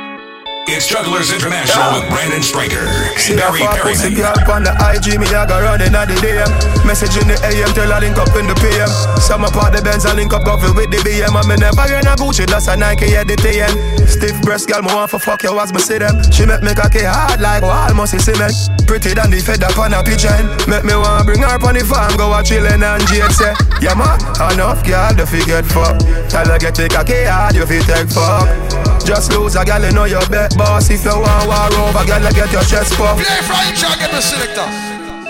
It's Jugglers International with Brandon Striker and See Barry Perryman. girl on the IG, me a go running at the DM. Message in the AM, tell I link up in the PM. Some up the Benz, I link up coffee with the BM. And me never in a Gucci, that's a Nike, yeah, the TN. Stiff breast girl, me want for fuck you as me see them. She make me cocky hard like almost a cement. Pretty than the fed up on a pigeon. Make me want bring her on the farm, go a chillin' and Jade eh. say, Yeah man, enough girl, the fi get fuck. Tell her get the cocky hard, you fi take fuck. Just lose a girl, you know your bet boss. If you want war over, girl, you get your chest puffed. Play Frank Jack and the selector.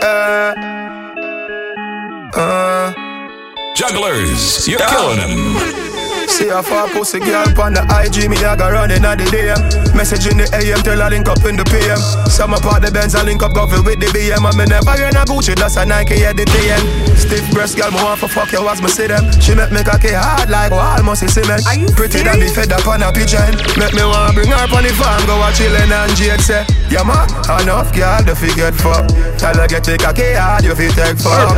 Uh, uh, Jugglers, you're killing them. See a fat pussy girl on the IG, me a go running at the DM. Message in the AM, tell her link up in the PM. Some up the Benz, I link up coffee with the BM. And me never in a Gucci, that's a Nike, yeah, the TN. Stiff breast girl, me want for fuck you as me see them. She make me cocky hard like almost a cement. Pretty than the fed up on a pigeon. Make me want bring her on the farm, go a chillin' and Jade say, Yeah man, enough girl, the fi get fuck. Tell her get the cocky hard, you fi take fuck.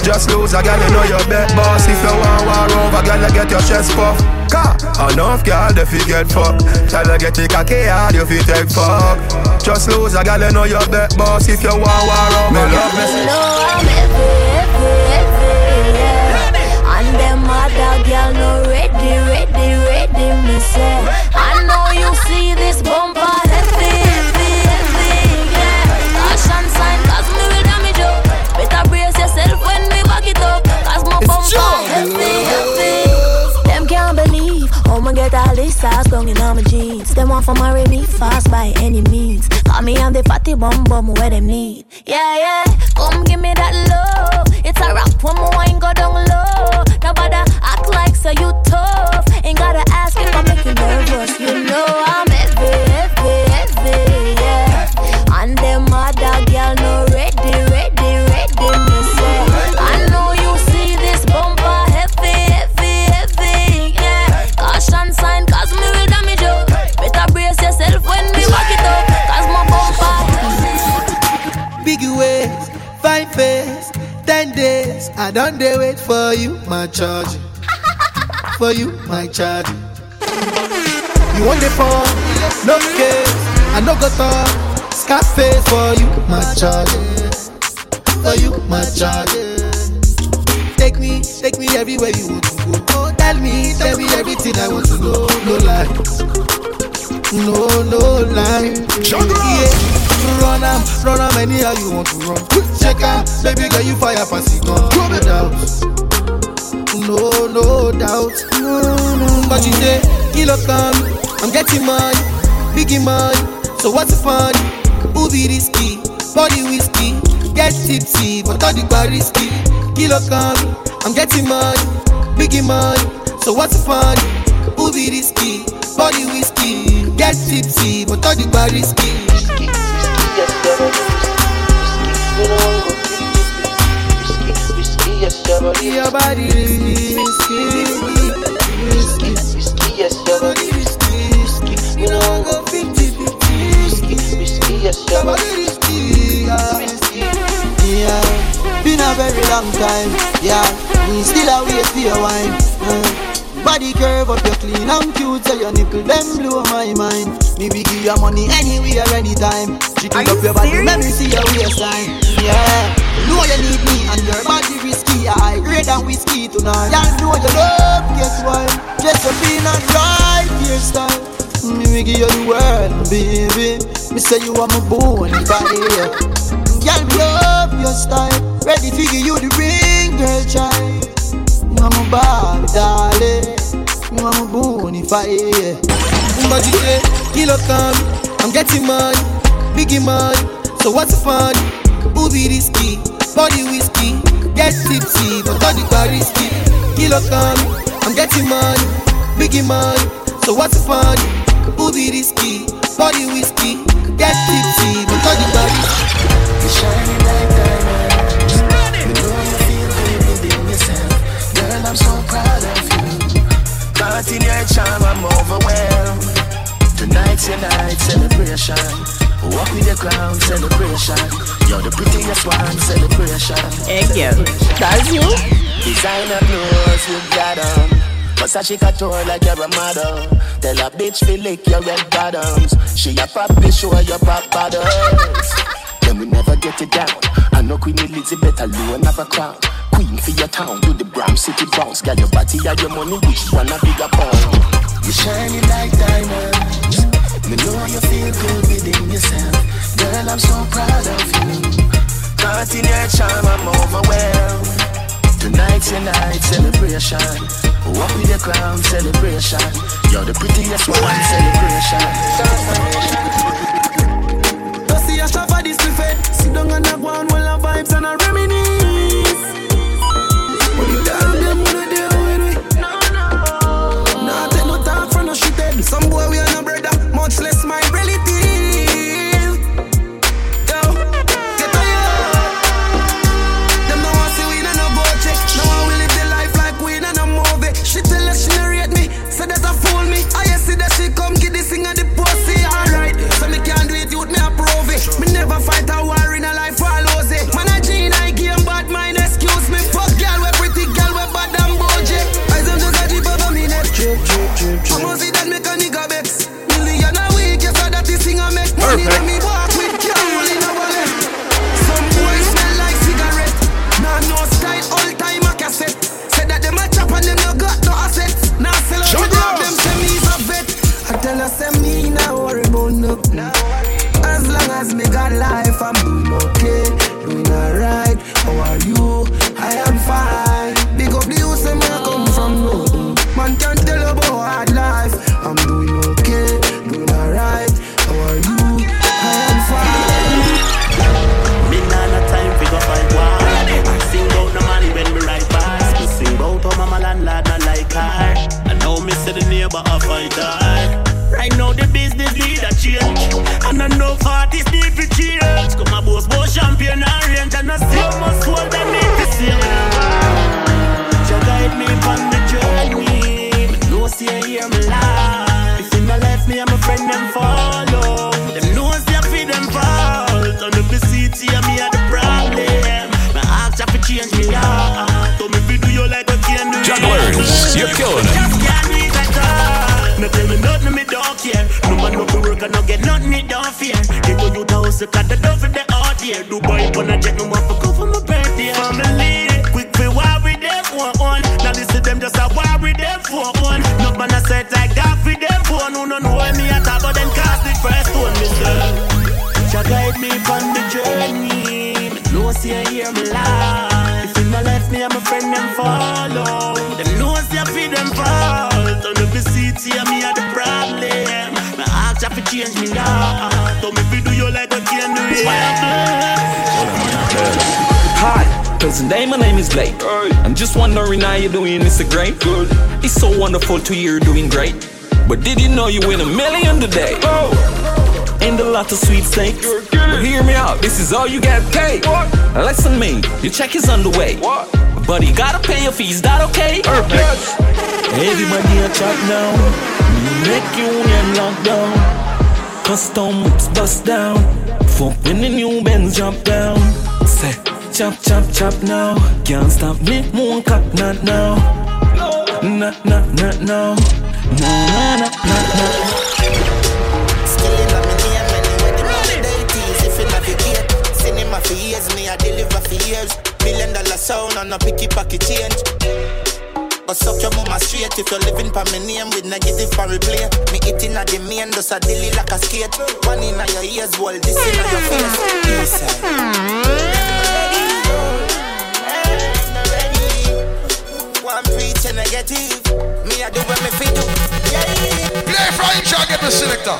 Just lose a girl, you know your bet boss. If you want war over, girl, you get your chest puff. Car, enough girl, the fi get fucked. Tell her get the cocky hard, you fi take fuck. Just lose a girl, you know your bet boss. If you want war over, me love me. know I'm every, every, every, yeah. And them other girl no ready, ready, ready, me say. I know you see this bumper heavy, heavy, heavy, yeah. Caution sign, cause me will damage you. Better brace yourself when me back it up. Cause my bumper this sauce down in all my jeans. Them want for marry me fast by any means. Call me on the fatty bum bum where them need. Yeah, yeah, come give me that love. It's a rap when my wine go down low. Nobody act like so you tough. Ain't gotta ask if I'm making nervous. You know I'm heavy, Big ways, fine face, ten days. I don't dare wait for you, my charge. *laughs* For you, my charge. You want the phone? No case. I no go talk. Scarface for you, my child. For you, my child. Take me, take me everywhere you want to go. Oh, tell me, tell me everything I want to know. No lie. No, no lie. Yeah. Run am, run am anyhow you want to run. Check am, baby girl you fire pass it gun. No doubt. No, no doubt. But you say, kilo come, I'm getting money, biggie money. So what's the fun? Who be risky? Body whiskey, get tipsy, but all the bar risky. Kilo come, I'm getting money, biggie money. So what's the fun? Who be risky? Body whiskey, get tipsy, but all the bar risky. Your body know I'm go 50, 50, risky, yeah, me still a wait your wine. Uh, Body curve up, you clean and cute, so your nipple them blow my mind. Me we give you money anywhere, anytime. Chicken up your body, let me see your waistline. Yeah, know you need me and your body risky. I grade than whiskey tonight. Y'all know you love, guess why? Just a being and right hairstyle. Me we give you the world, baby. Me say you are my bone body. Girl, love your style. Ready to give you the ring, girl, child. My Barbie, darling. Yeah. But you kilo come, I'm getting money, biggie money. So what's the fun? Be risky? Body whiskey, get tipsy, but all the risky. Kilo come, I'm getting money, biggie money. So what's the fun? Be risky? Body whiskey, get tipsy, In charm, I'm overwhelmed. Tonight's your night celebration. Walk with your crown celebration. You're the prettiest one celebration. Hey, girl, that's you? Designer clothes you got on. Versace couture like you're a model. Tell a bitch to lick your red bottoms. She a probably show your pop bottles. Then we never get it down. I know Queen Elizabeth alone have a crown. Queen for your town, do the Bram City bounce. Got your body and your money, which one a bigger pound? You shining like diamonds. Me know you feel good within yourself. Girl, I'm so proud of you. Caught in your charm, I'm overwhelmed. Tonight's your night celebration. Walk with your crown celebration. You're the prettiest one celebration. Don't see a this buffet. Sit down and a go on while a vibes and a reminisce. The damn them follow. Them feed them. Turn up the city and me the problem. My you to change me. Tell me if do like can do. Jugglers, you're killing. Just can't it. No tell me nothing, me don't care. No man no work and no get nothing, me don't fear. They go you cut the the here. Dubai, no more for my birthday. Family, quick why we one. Now listen them just a why we for one. No man like no no me at all, but then cast the first one, me sir. Jah guide me on the journey. No see I hear me life. If in my life me and my friend them follow, them know see I feed them fault. On the seat here me are the problem. My ask Jah fi change me now. Tell me fi do you like a can do Hi, today my name is Blake. I'm just wondering how you're doing, It's a great? Good. It's so wonderful to hear you doing great. But did you know you win a million today? Oh. And a lot of sweet steaks. But hear me out, this is all you get paid. Listen me, your check is on the way. But you gotta pay your fees, that okay? Perfect. Everybody a chat now. Make union lockdown. Custom whips bust down. Fuck when the new Benz drop down. Say, chop, chop, chop now. Can't stop me, moon cock, not now. Not, not, not now. Now. Still in my name, anyway, the. If you navigate, cinema for years, me I deliver for years. Million dollar sound on a picky pocket change. But suck your mama straight if you're living for me name with negative for replay. Me eating at the main, just a dilly like a skate. One in your ears, wall this in your face. *laughs* side. One preach and negative. Me I do what me fi do. Yeah. Play Frank Shaw, get the selector.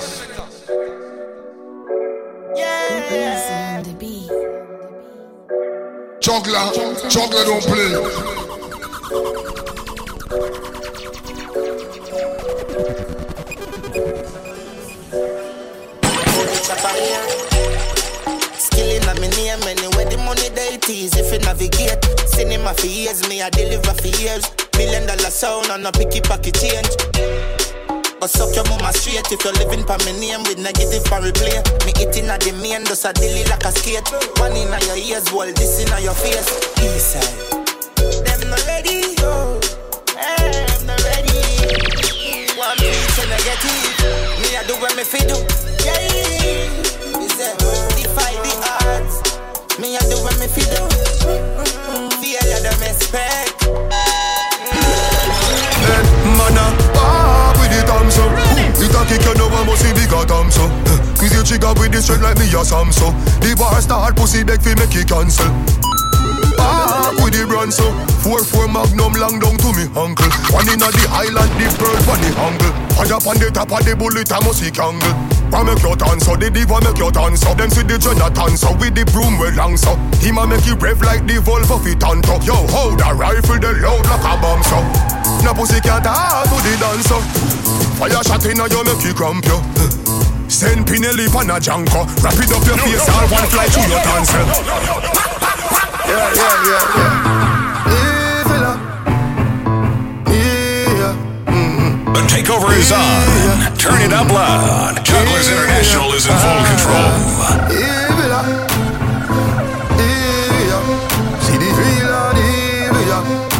Juggler, juggler don't play. Skilling on me name anywhere the money they tease if you navigate. Cinema for years, me I deliver for years. Million dollar sound on a picky pocket change. But suck your mama straight if you're living for me name with negative for replay. Me eating at the main, just a dilly like a skate. One in your ears, wall this in your face. East side. Them not ready, yo. Them not ready. One preach and negative. Me I do what me fi do. Yeah. Me I do what me fi do. Fear you don't expect. Mana, ah, with the thumb so It a kick you know I must see bigger thumb so Squeeze your trigger with the strength like me a Sam so The bar start pussy beg fi make it cancel. Ah, with the brand so Four four magnum long down to me uncle One inna the island, the pearl for the angle. Fire on the top of the bullet I must see angle I make your dance so the diva make your dance so Them see the Jonathan so with the broom well long so. Him a make you rev like the Volvo fit on top Yo, hold the rifle the load like a bomb so. No pussy can't hard to the dance so. Fire shot inna you make you cramp yo. Send Pinelli pan a janko. Wrap it up your face all one fly through your dance Yeah, yeah, yeah, yeah. The takeover is on. Turn it up loud. Jugglers International is in full control.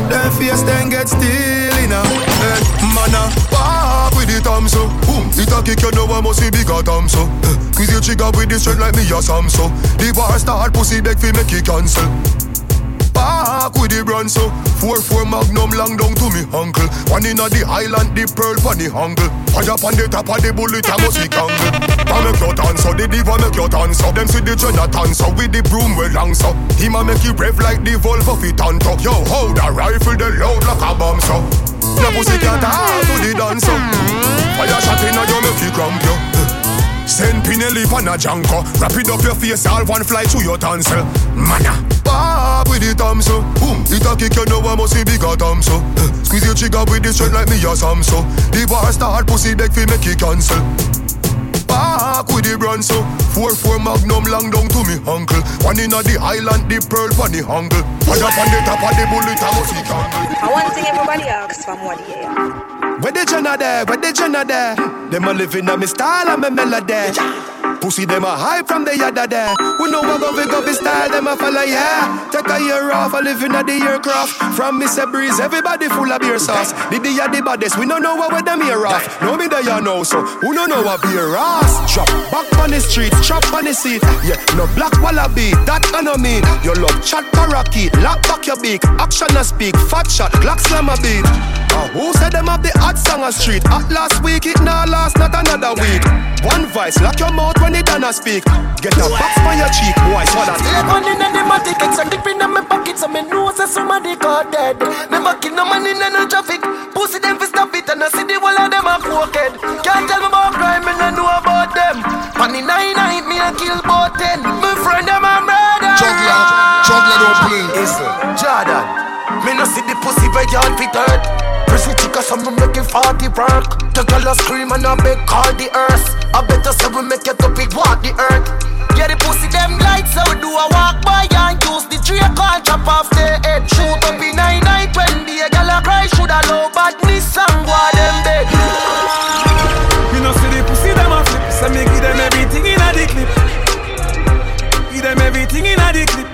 Them face then get still in a head Man a pop with the thumb so Boom It a kick you know I must see bigger thumb so Squeeze your trigger with the strength like me a Sam so The bar start pussy beg fi make it cancel Back with the brand so Four four magnum long down to me uncle. One inna the island, the pearl pon the angle. Fire pon the top of the bullet, I must be angle I make your dance so, the diva make your dance so Them see the Jonathan so, with the broom well long so Him a make you rev like the Volvo fit on top Yo, hold a rifle, the load like a bomb so. No pussy can't hard to the dance so Fire shot inna you make you cramp yo. Send Pinelli pan a janko. Wrap it up your face, all one fly to your tonsil. Mana Bob with the thumb so Boom It a kick you know I must see bigger thumb so Squeeze your trigger with the strength like me a Sam so. The bar start pussy beg fi make it cancel. Back with the brand so Four four magnum long down to me uncle. One inna the island, the pearl pon the angle. Fire pon the top of the bullet, I must see angle I want thing everybody asks for more yeah. Where the Jenna there? Where the Jenna there? Them a living on me style and me melody. Pussy them a hype from the yada there. We know what go go style, them a follow yeah. Take a year off, a living at the aircraft. From Mr. Breeze, everybody full of beer sauce. The the the baddest, we don't know what with them here off. No me there you know, so who don't know what beer ass. Drop back on the streets, chop on the seat. Yeah, no black wallaby, that I know mean. Your love chat parakeet, lock back your beak. Action a speak, fat shot, Glock slam a beat. Uh, who said them have the hot song on street? At last week, it now last, not another week. One voice, lock your mouth when it done a speak. Get a box by your cheek, boy, what that? Take on in the matic, it's a dip in my pocket, so me know say somebody got dead. Never kill no man in no traffic. Pussy them fi stop it, and I see the whole of them a crooked. Can't tell me about crime, and I know about them. On the nine night, me a kill both ten. My friend them a murder. Juggler, juggler don't play. Listen, Jordan, me no see the pussy where y'all fit hurt. Me make it 40 work. The girl a scream and I beg call the earth. I better say we make it up, big walk the earth. Yeah, the pussy them lights, so we do a walk by and use the tree call chop off the head. Shoot up in nine night when the girl a cry, shoulda low badness and go them dead. Me no see the pussy them a flip, so me give them everything in a the clip. Give them everything in a the clip.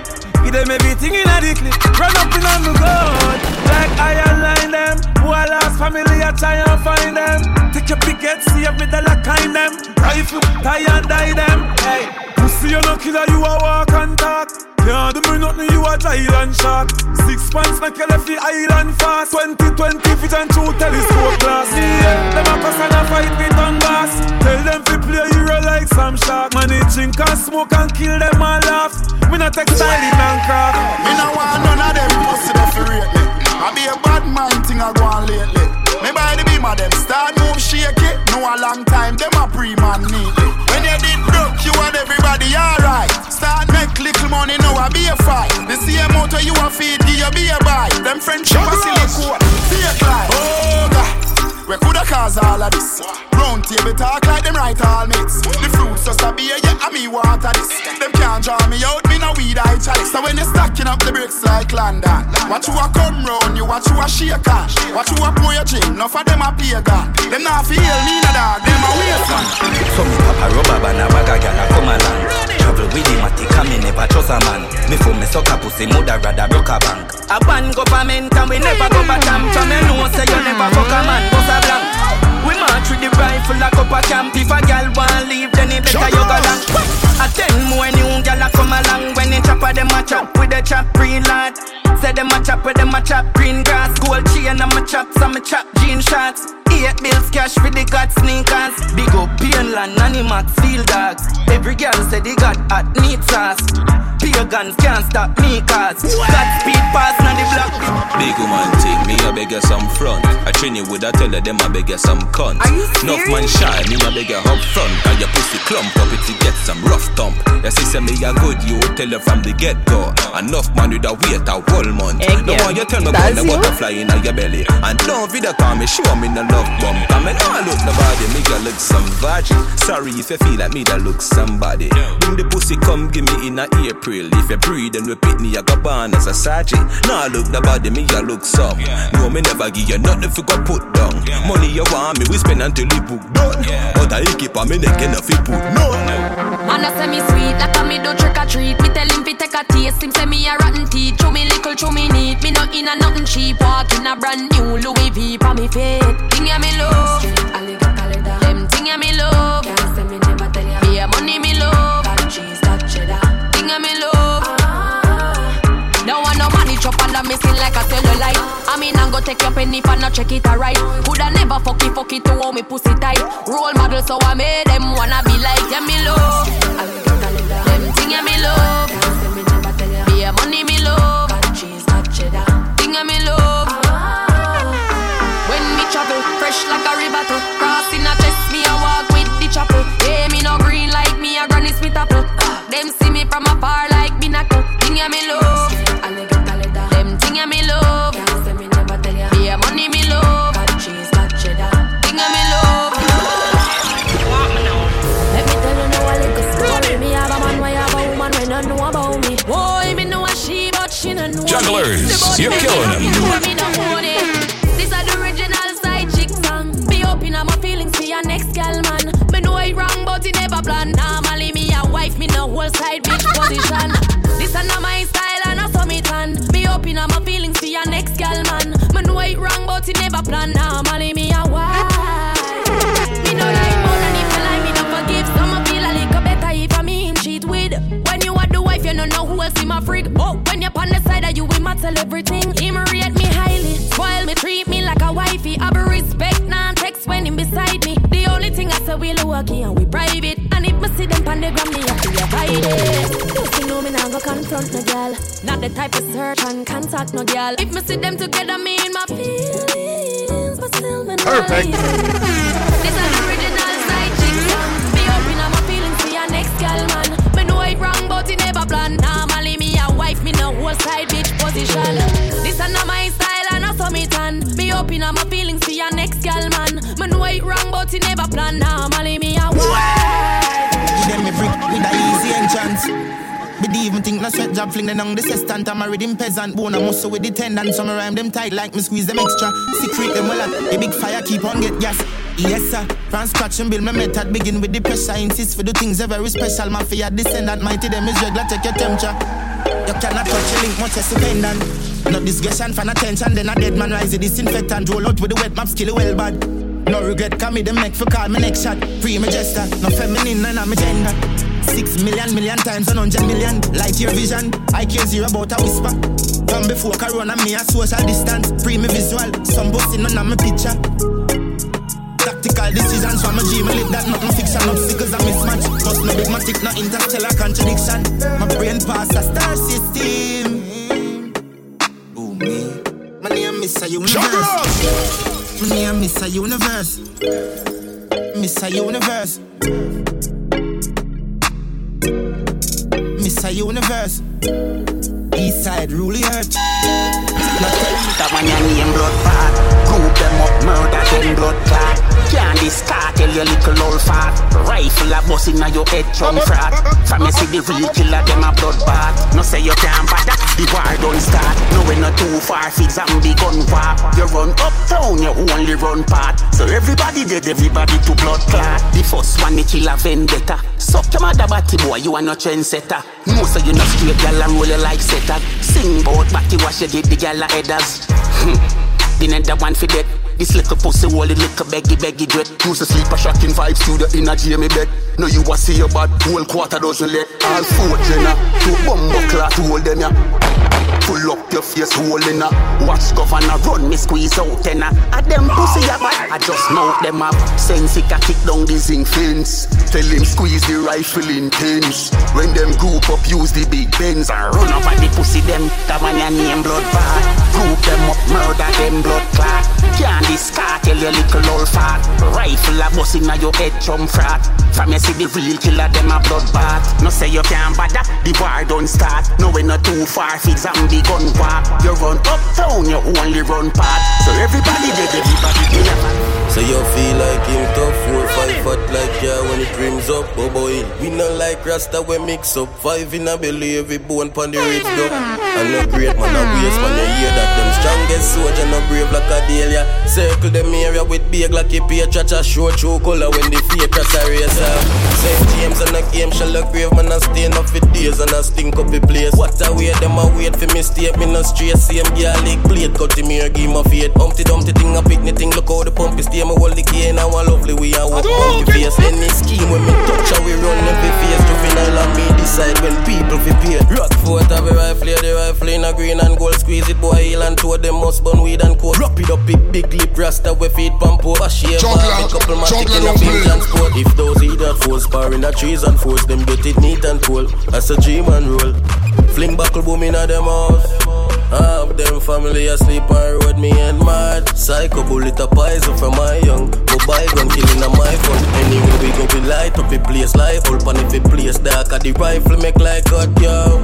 Give them everything in a the clip. Run up in on the gun, like iron line them. Lost family, I try and find them. Take your picket, see if me the lock kind them. Rifle, tie and die them. Hey, pussy you no killer, you a walk and talk. Can't do me nothing, you a giant shark. Six pants make you left island fast. 2020 vision through telescope glass. Yeah, them a cuss and a fight with on gas. Tell them to play hero like some shark. Man, they drink and smoke and kill them and laugh. Me not take styling and craft. Me no want none of them pussy fi rate me. I be a bad mind thing I go on lately. Me by the beam of them start move shaky. No a long time them a pre man neatly. When you did broke, you and everybody alright. Start make little money, now I be a fight. The same motor you a feed, give you be a buy. Them friendship a silicone, fake life. Oh God. We coulda cause all of this. Round table talk like them right all mates. The fruits just a beer, yeah, and me water this. Them can't draw me out, me no weed I chalice. So when you stacking up the bricks like London, watch you a come round, you watch you a shake on. Watch you a pour your gym, enough of them a pagan. Them not feel me no dog, them a waste man. So me pop a rubber band, a bag a gal a come along. Travel with him, a tick and me never trust a man. Me for me suck a pussy, mother rather broke a bank. A ban government and we never go back camp. So me know say you never fuck a man, bust a blank. We march with the rifle like up a camp. If a gal want leave, then it better you go down. A ten more new gal a come along when they chop a them a chop with the chop green lad. Say them a chop with them a chop green grass. Gold chain and my chop some me chop jean shots. Eight bills cash for the got sneakers. Big up Painland, Animax, Field Dogs. Every girl say they got hot neat sauce. Pagans can't stop me cause got speed pass on the block. Big woman take me, I beg you some front. I train you with a tell her them I beg you some cunt. Enough man shy, me I beg you up front. Cause your pussy clump up it to get some rough thump. Your sister me a good, you tell her from the get go. Enough man with a wait a whole month. No one you tell me about the butterfly in your belly. And don't video call me, show me no love bump. I mean, oh, I look nobody, me you look some virgin. Sorry if you feel like me that look somebody. Bring the pussy, come give me in a April. If you breathe and repeat me, I got born as a sergeant. Now look nobody, me you look some. No, me never give you nothing you got put down. Money you want me, we spend until it book done. But I keep on me neck enough it put none. Man, I say me sweet, like a me do trick or treat. Me tell him fi take a taste, him say me a rotten teeth. Chew me little, chew me neat. Me not in a nothing cheap. Walk in a brand new Louis V for me fit. Ya me love, them thing ya me love. Can't say me never tell ya. Yeah, money me love. Got cheese, got cheddar. Thing ya me love. No one no money chop under me skin like a cellulite. I mean, I'm go take your penny for not check it alright. Coulda never fuck it, fuck it to how me pussy tight. Role model, so I made them wanna be like yeah, me love. Them thing yeah, me love. Fresh like a river to crossing a chest, me a walk with the chapel. Yeah, me no green like me a granny smith apple. Ah, them see me from afar like binacle. Thing yeah, me love. Them thing yeah, me love. Yeah, money me love. Thing yeah, me love. Let me tell you now a little story. Me have a man, why have a woman when I know about me. Boy, me know a she, but she no know. Jugglers, The you're killing them. up in my feelings for your next girl, man. Man, know wrong, but he never plan. Now, nah, money me a wife. Me no like more than if you lie, me, no forgive. Some feel a little better if I mean cheat with. When you are the wife, you don't know who else in my freak. Oh, when you're on the side, of you will tell everything. Him rate me highly, spoil me, treat me like a wifey. I be respect, non text when him beside me. The only thing I say, we low key and we private. And if me see them on the gram, me have to avoid it. Just you know me go confront no girl. Not the type of search and contact no girl. If me see them together, me in my feelings, but still me Perfect. This an original side chick song. Me open up my feelings for your next girl, man. Me know it wrong, but it never plan. Normally me a wife, me no whole side bitch position. This a not my style, and I saw me tan. Me open up my feelings for your next girl, man. Me know it wrong, but it never plan. Normally me Me dey even think no sweat job fling them on the sextant. I'm a rhythm peasant, bone a muscle with the tendon. Some rhyme them tight like me squeeze them extra. Secret them well at the big fire keep on get gas. Yes sir, from scratch and build my method. Begin with the pressure, insist for the things that very special. Mafia descendant, mighty them is regular. Take your temperature. You cannot touch a link much as dependent. No discussion, fan attention, then a dead man rise the disinfectant. Roll out with the wet map, skill well bad. No regret, come me the make for call me next shot. Free my no feminine, none of my gender. Six million, million times, one hundred million. Light your vision, I care zero about a whisper. From before Corona, me a social distance. Free me visual, some boasting none of my picture. Tactical decisions from a dream, live that nothing fiction. Obstacles a mismatch. Bust no big matic, no interstellar contradiction. My brain pass a star system. Ooh, me. My name is a universe. My name is a universe. Miss a universe. A universe. East side rule the earth. That one your name blood fat Group them up, murder them blood clot Can't discard, tell your little old fat Rifle a bust inna your head chum frat From you see the real killer, them a blood bath No say you can't bother, the war don't start No we not too far, fit zombie gun war You run uptown, you only run part So everybody dead, everybody to blood clot The first one, the killer vendetta Suck your mother body boy, you are no trendsetter No say you not straight, gal and roll you like setter Sing bout body wash, you did the gal a headers Hmm. The nether one for dead. This little pussy wall, the little beggy beggy dread. Sleep a shocking vibes to the inner Jamie bed. No, you a see your bad whole quarter dozen let. All four jenna, two bumbo clock to hold them ya. Pull up your face hole in a. Watch governor run me squeeze out ten a. A them pussy a bad I just mount them up. Sense it a kick down the zinc fence. Tell him squeeze the rifle intense When them group up use the big bends And run over the pussy them. That one your name blood bad. Group them up murder them blood clot. Can't discard tell your little old fat. Rifle a bust inna your head chum frat. From you see the real killer them a blood bath No say you can't bother The war don't start. No we not too far Fit zombie gun walk You run uptown You only run part So everybody dead Everybody dead So you feel like him tough, four, five foot like yeah when it rims up, oh boy. We not like Rasta we mix up, five in a belly, every bone pon the ridge duck. And no great man a waste when you hear that them strongest soldier no brave like a Delia. Circle them area with big like a Pietra, a show true color when the fake cross a racer. St. James and a game shall look grave man a stain up for days and a stink up the place. What a way them a wait for me stay me no straight same girl lick plate cut him here give my fate. Humpty dumpty thing a pick thing look how the pump is stay me hold the key now a lovely we a walk on the face. Any scheme when me touch how we run every face to final and me decide when people fi pay. Rock fort have a rifle, the rifle in a green and gold squeeze it boy heel and toe them must burn weed and coat. Wrap it up big big lip rasta we feed pump over shave a couple man in a big transport. If those eat that force bar in the trees and force them get it neat and cool. That's a dream and roll. Fling buckle boom in a them house. Half them family asleep on road, me and mad. Psycho bullet a poison from my young. Go buy gun killing a my fun. Anyway we go we light up a place like full pan if it place dark. At the rifle make like cut yo.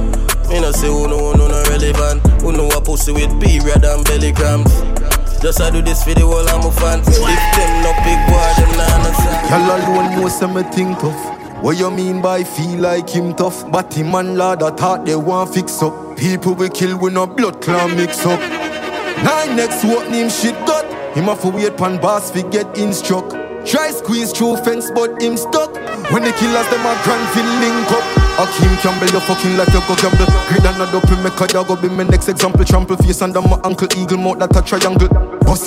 Me no say who no who no no relevant. Who know a pussy with period and belly cramps. Just I do this for the whole of my fans. If them no big boy, them nah understand. Y'all alone know some me think tough. What you mean by feel like him tough? But him and lad I thought they want fix up. People we kill with no blood clan mix up. Nine next what name shit got. Him have to wait pan boss fi get in struck. Try squeeze through fence but him stuck. When the killers them a grand feel link. Akeem Campbell, you fucking like you go gamble. Grid and a dope, make a dog go be my next example. Trample face under my ankle, eagle mouth that a triangle.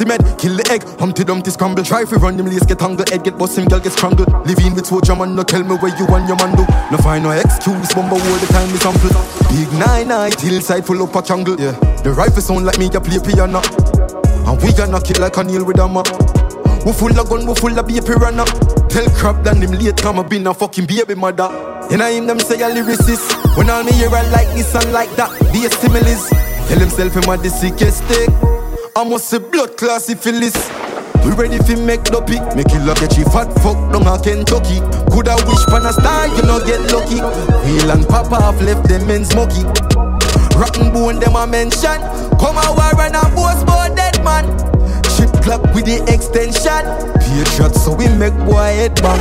Him head, kill the egg, Humpty Dumpty scramble. Try if run him lace, get tangled, head get bust him, girl get strangled. Live in with soldier man, no tell me where you and your man do. No find no excuse, bomber all the time me sample. Big nine night, hillside full up a jungle. Yeah, the rifle sound like me, you play piano. And we gonna it like a nail with a map. We full of gun, we full of baby piranha. Tell crap than him late, come a been a fucking baby mother. And I him them say a lyricist. When all me hear I like this and like that, a similes. Tell himself him a the sickest thing. I must say blood class syphilis. We ready fi make dopey Make you look at you fat fuck down a Kentucky Coulda wish pan a star, you know get lucky. Wheel and papa have left them men smoky. Rotten bone them a mention. Come a war and a boast about dead man. Chip clock with the extension. Patriot so we make boy head bang.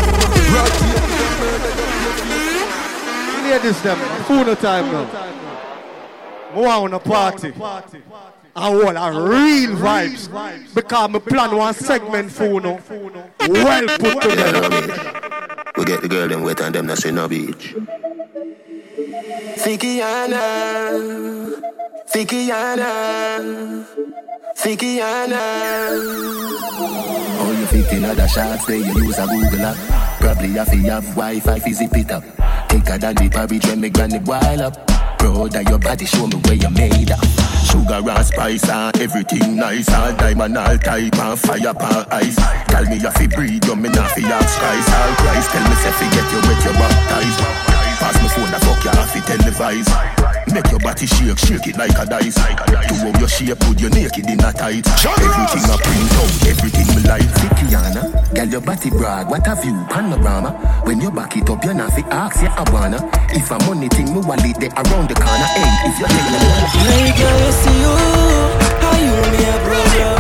Rock Ladies them, full of time now. More on a party. I want a real vibes. Because me plan one segment for now. Well put together. We get the girl them wet and them not say no beach. Fikiana, Fikiana, Fikiana. All you fit in other shots, they you use a Google app. Probably have to have Wi-Fi fi zip it up. Thicker than the porridge when me granny boil up. Of your body, show me where you made up. Sugar and spice and everything nice All diamond, all type and fire pan ice Tell me you fi breathe, you me not fi ask Christ All Christ, tell me say fi get you wet, you baptized Pass me phone, the fuck you have to televise Make your body shake, shake it like a dice. To how your shape, put your naked in a tight. Everything I print out, everything me like. Fikiana, girl your body brag, what have you, panorama. When you back it up, you not fi ask, yeah I wanna. If I'm money thing, me wallet they around the corner Hey, if you take me. Hey girl, you see you, how you me a problem Wind up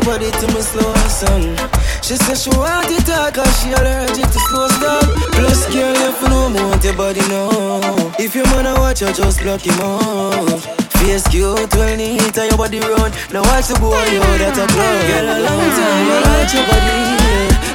your body to me slow song She said she want it talk cause she allergic to slow down Plus girl, you for no more want your body now If your man watch you just block him out Face cute he hit on your body run. Now watch the boy, yo, that a clown Girl, a long time I watch your body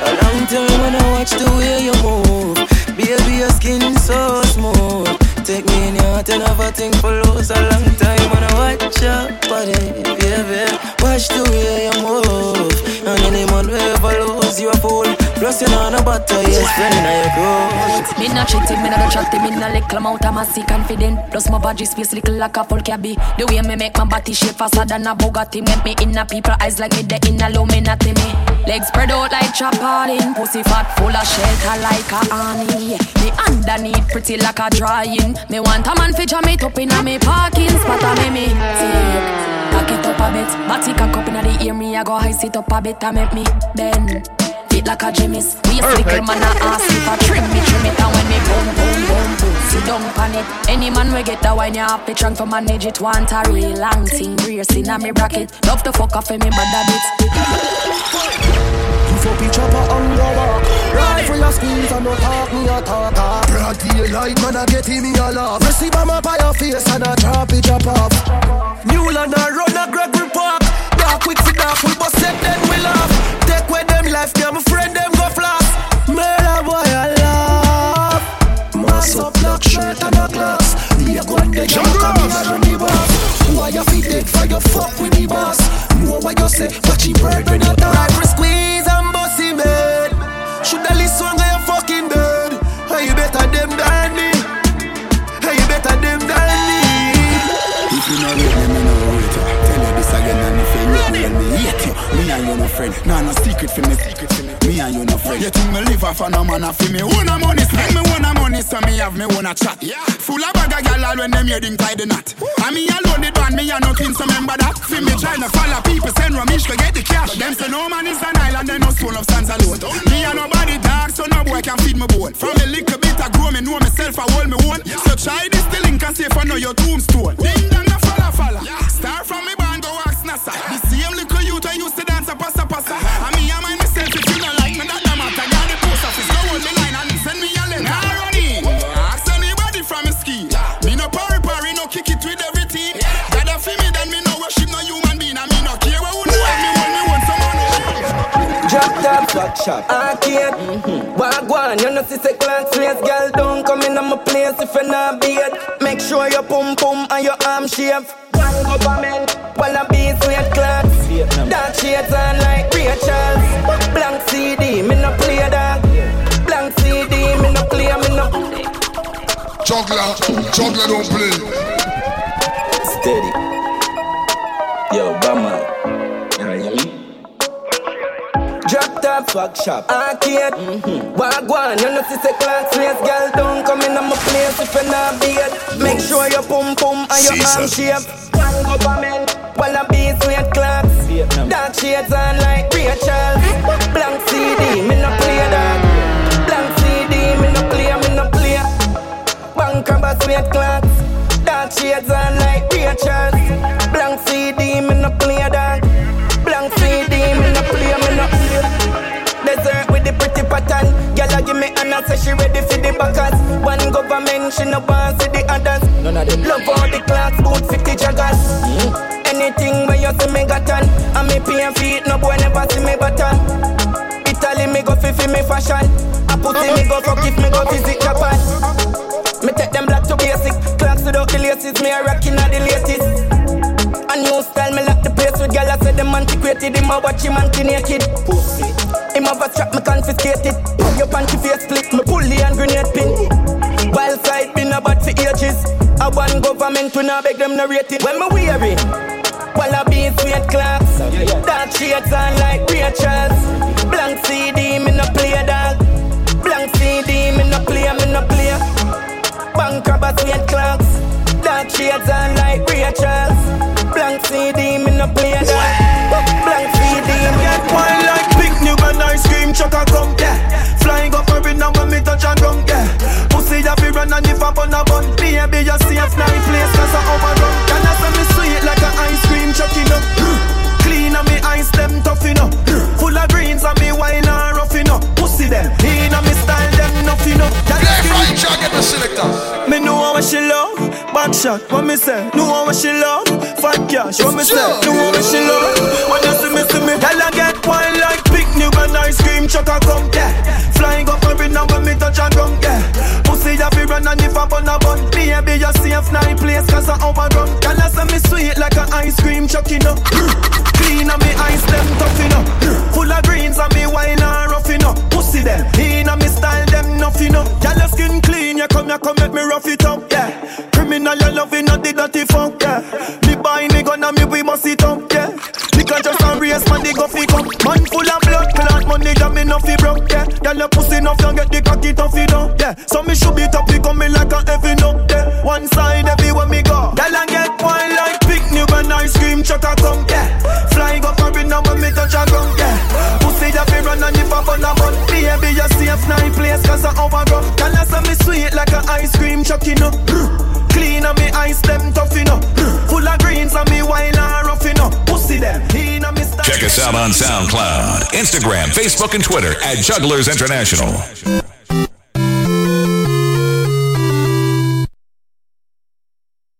A long time when I watch the way you move. Baby, your skin so smooth. Take me in your heart and have a thing for lose a long time when I watch your body, baby. Watch the way you move. And any man will ever lose you a fool. Plus you know no butter, yes, friend in your growth. Me not cheating, me not chatting, me not little amount of massy confident. Plus my body space little like a full cabby. The way me make my body shape faster than a Bugatti. Make me in a people eyes like me the in a low me not me. Legs spread out like chapalin. Pussy fat full of shelter like a honey. Me underneath pretty like a drying. Me want a man fi jam it up inna me parking spot a me me take. Cock it up a bit, body cock up inna the ear. Me I go high sit up a bit and make me bend. Fit like a Jimmy's. We a little man a ask if I trim me, trim it, and when me boom boom boom boom, sit down pan it. Any man we get that wine, you have to trunk to manage it. Want a real long thing, brace inna me bracket. Love to fuck off in me bad habits. You fuck each other and go walk Ride for your skills and no talk me a talk Broad daylight man a get me a laugh Receive a map by your face and a drop it drop off Newland a run a Gregory Park Dark quick for dark we bust set then we laugh. Take with them life them my friend them go floss Murder boy I laugh. Mass up black shirt and a glass. Me a gun the jump come in and run the boss. Why you fit dead for your fuck with the boss? Know what you say watch him bird when I talk Rifle squeeze and bust him head. Shoulda listen when you fucking dead Hey oh, you better them than No friend, nah no secret for me. Secret for me, me and you no friend. You think me live off a no man fi me own a money. Spend me own a money so me have me own a chat. Yeah. Full of bag of gal all when them heading tie the knot. And me alone the band, me a nothing so remember that. Fi me trying to follow people send Ramesh to get the cash. Them say no man is an island, they no stone of stands alone Me a nobody dark so no boy can feed me bone. From a little bit I grow me know myself I hold me own. So try this the link and see if I know your tombstone. Ding dong a falla falla Start from me band go ask NASA. The same little youth I used to dance a passa passa And me a mind myself if you don't like me that damn matter. Got the post office. Go on the line and send me a letter. Now run in Ask anybody from a ski. Me no parry parry no kick it with everything Gotta feel me then me no worship no human being. I me no care where who know have me when me want someone Drop top, flat shot, arcade Wagwan, you know see say class slaves Girl, don't come in on my place if you not beat. Make sure your pum pum and your arm shave. One government, wanna be slave class Charles. Blank CD, me no play that. Blank CD, me no play, me no. Juggler, juggler don't play. Steady. Yo, Bama. Drop top, fuck shop, arcade mm-hmm. Wagwan, you know see say class place Girl, don't come in on my place if you're not beat Make sure your pum pum and your arm shape Tango while a beast with clocks. Dark shades on like Rachel. Blank CD, me no play that. Blank CD, me no play, me no play. Bank robbers with clocks. Dark shades on like Rachel. Blank CD, me no play that. Blank CD, me no play, me no Desert with the pretty pattern. Girl, give me an say she ready for the backers. One government, she no want see the others. None of them love all the clocks, boot 50 joggers. Mm-hmm. Anything where you see me got on, and me pay feet, no boy never see me button. Italy me go fi fi me fashion. I put in me go fuck if me go visit Japan. Me take them black to basic. Clocks without the laces, me a rockin' at the latest. A new style, me lock the place with gal. I said them antiquated. Him a watch him anti-naked. Pussy. Him have a strap, me confiscate it. Pull your panty face split, me pull the hand grenade pin. Wild side been a bad for ages. A one government we not beg them no rate it. When me weary, while I be sweet clocks. Dark shades on like Rachel's. Blank CD, me no play dog. Blank CD, me no play, me no play. Bank robbers sweet clocks. Dark shades on like Rachel's. Blank CD, me no play that. Blank CD, me Get wine like big new and ice cream truck a come, yeah. Flying up every now when me touch and run, yeah. Pussy ya fi run and if I bun a bun, baby you safe night place 'cause I overrun. Can I cream truck. *clears throat* Clean and me eyes, them tough, know. *clears throat* Full of greens and me wine and rough, know. Pussy them, in and me style them enough, know. Can I Right, Jack, the selector. me know what she love, back shot, what me say. Know what she love, fat cash, what me say. Know what she love, when you see me, see me. Tell her get wine like new and ice cream truck a come, yeah. Flying up every now when me touch and ground, yeah. Ya fi run and if I bun a bun, baby you safe night place 'cause I overrun. Tell her say me sweet like a ice cream you know. *clears throat* Clean and me ice them tough, know. *clears throat* Full of greens and me wine and rough, know. Pussy them, in and me style them enough, you know. Girl your skin clean, you come, you come make me rough it up, yeah. Criminal you loving not the dirty no fi broke, yeah. Girl your pussy enough, you get the cocky tough, you know, yeah. So me should be you come me like a heavy no, yeah. One side everywhere me go. Girl I get wine like new and ice cream truck a come, yeah. Flying up now when me touch a ground, yeah. Pussy ya fi run and if I bun a bun, baby you safe night place 'cause I overrun. Girl I say me sweet like a ice cream truck, you know. Clean and me ice them tough, Check us out on SoundCloud, Instagram, Facebook, and Twitter at Jugglers International.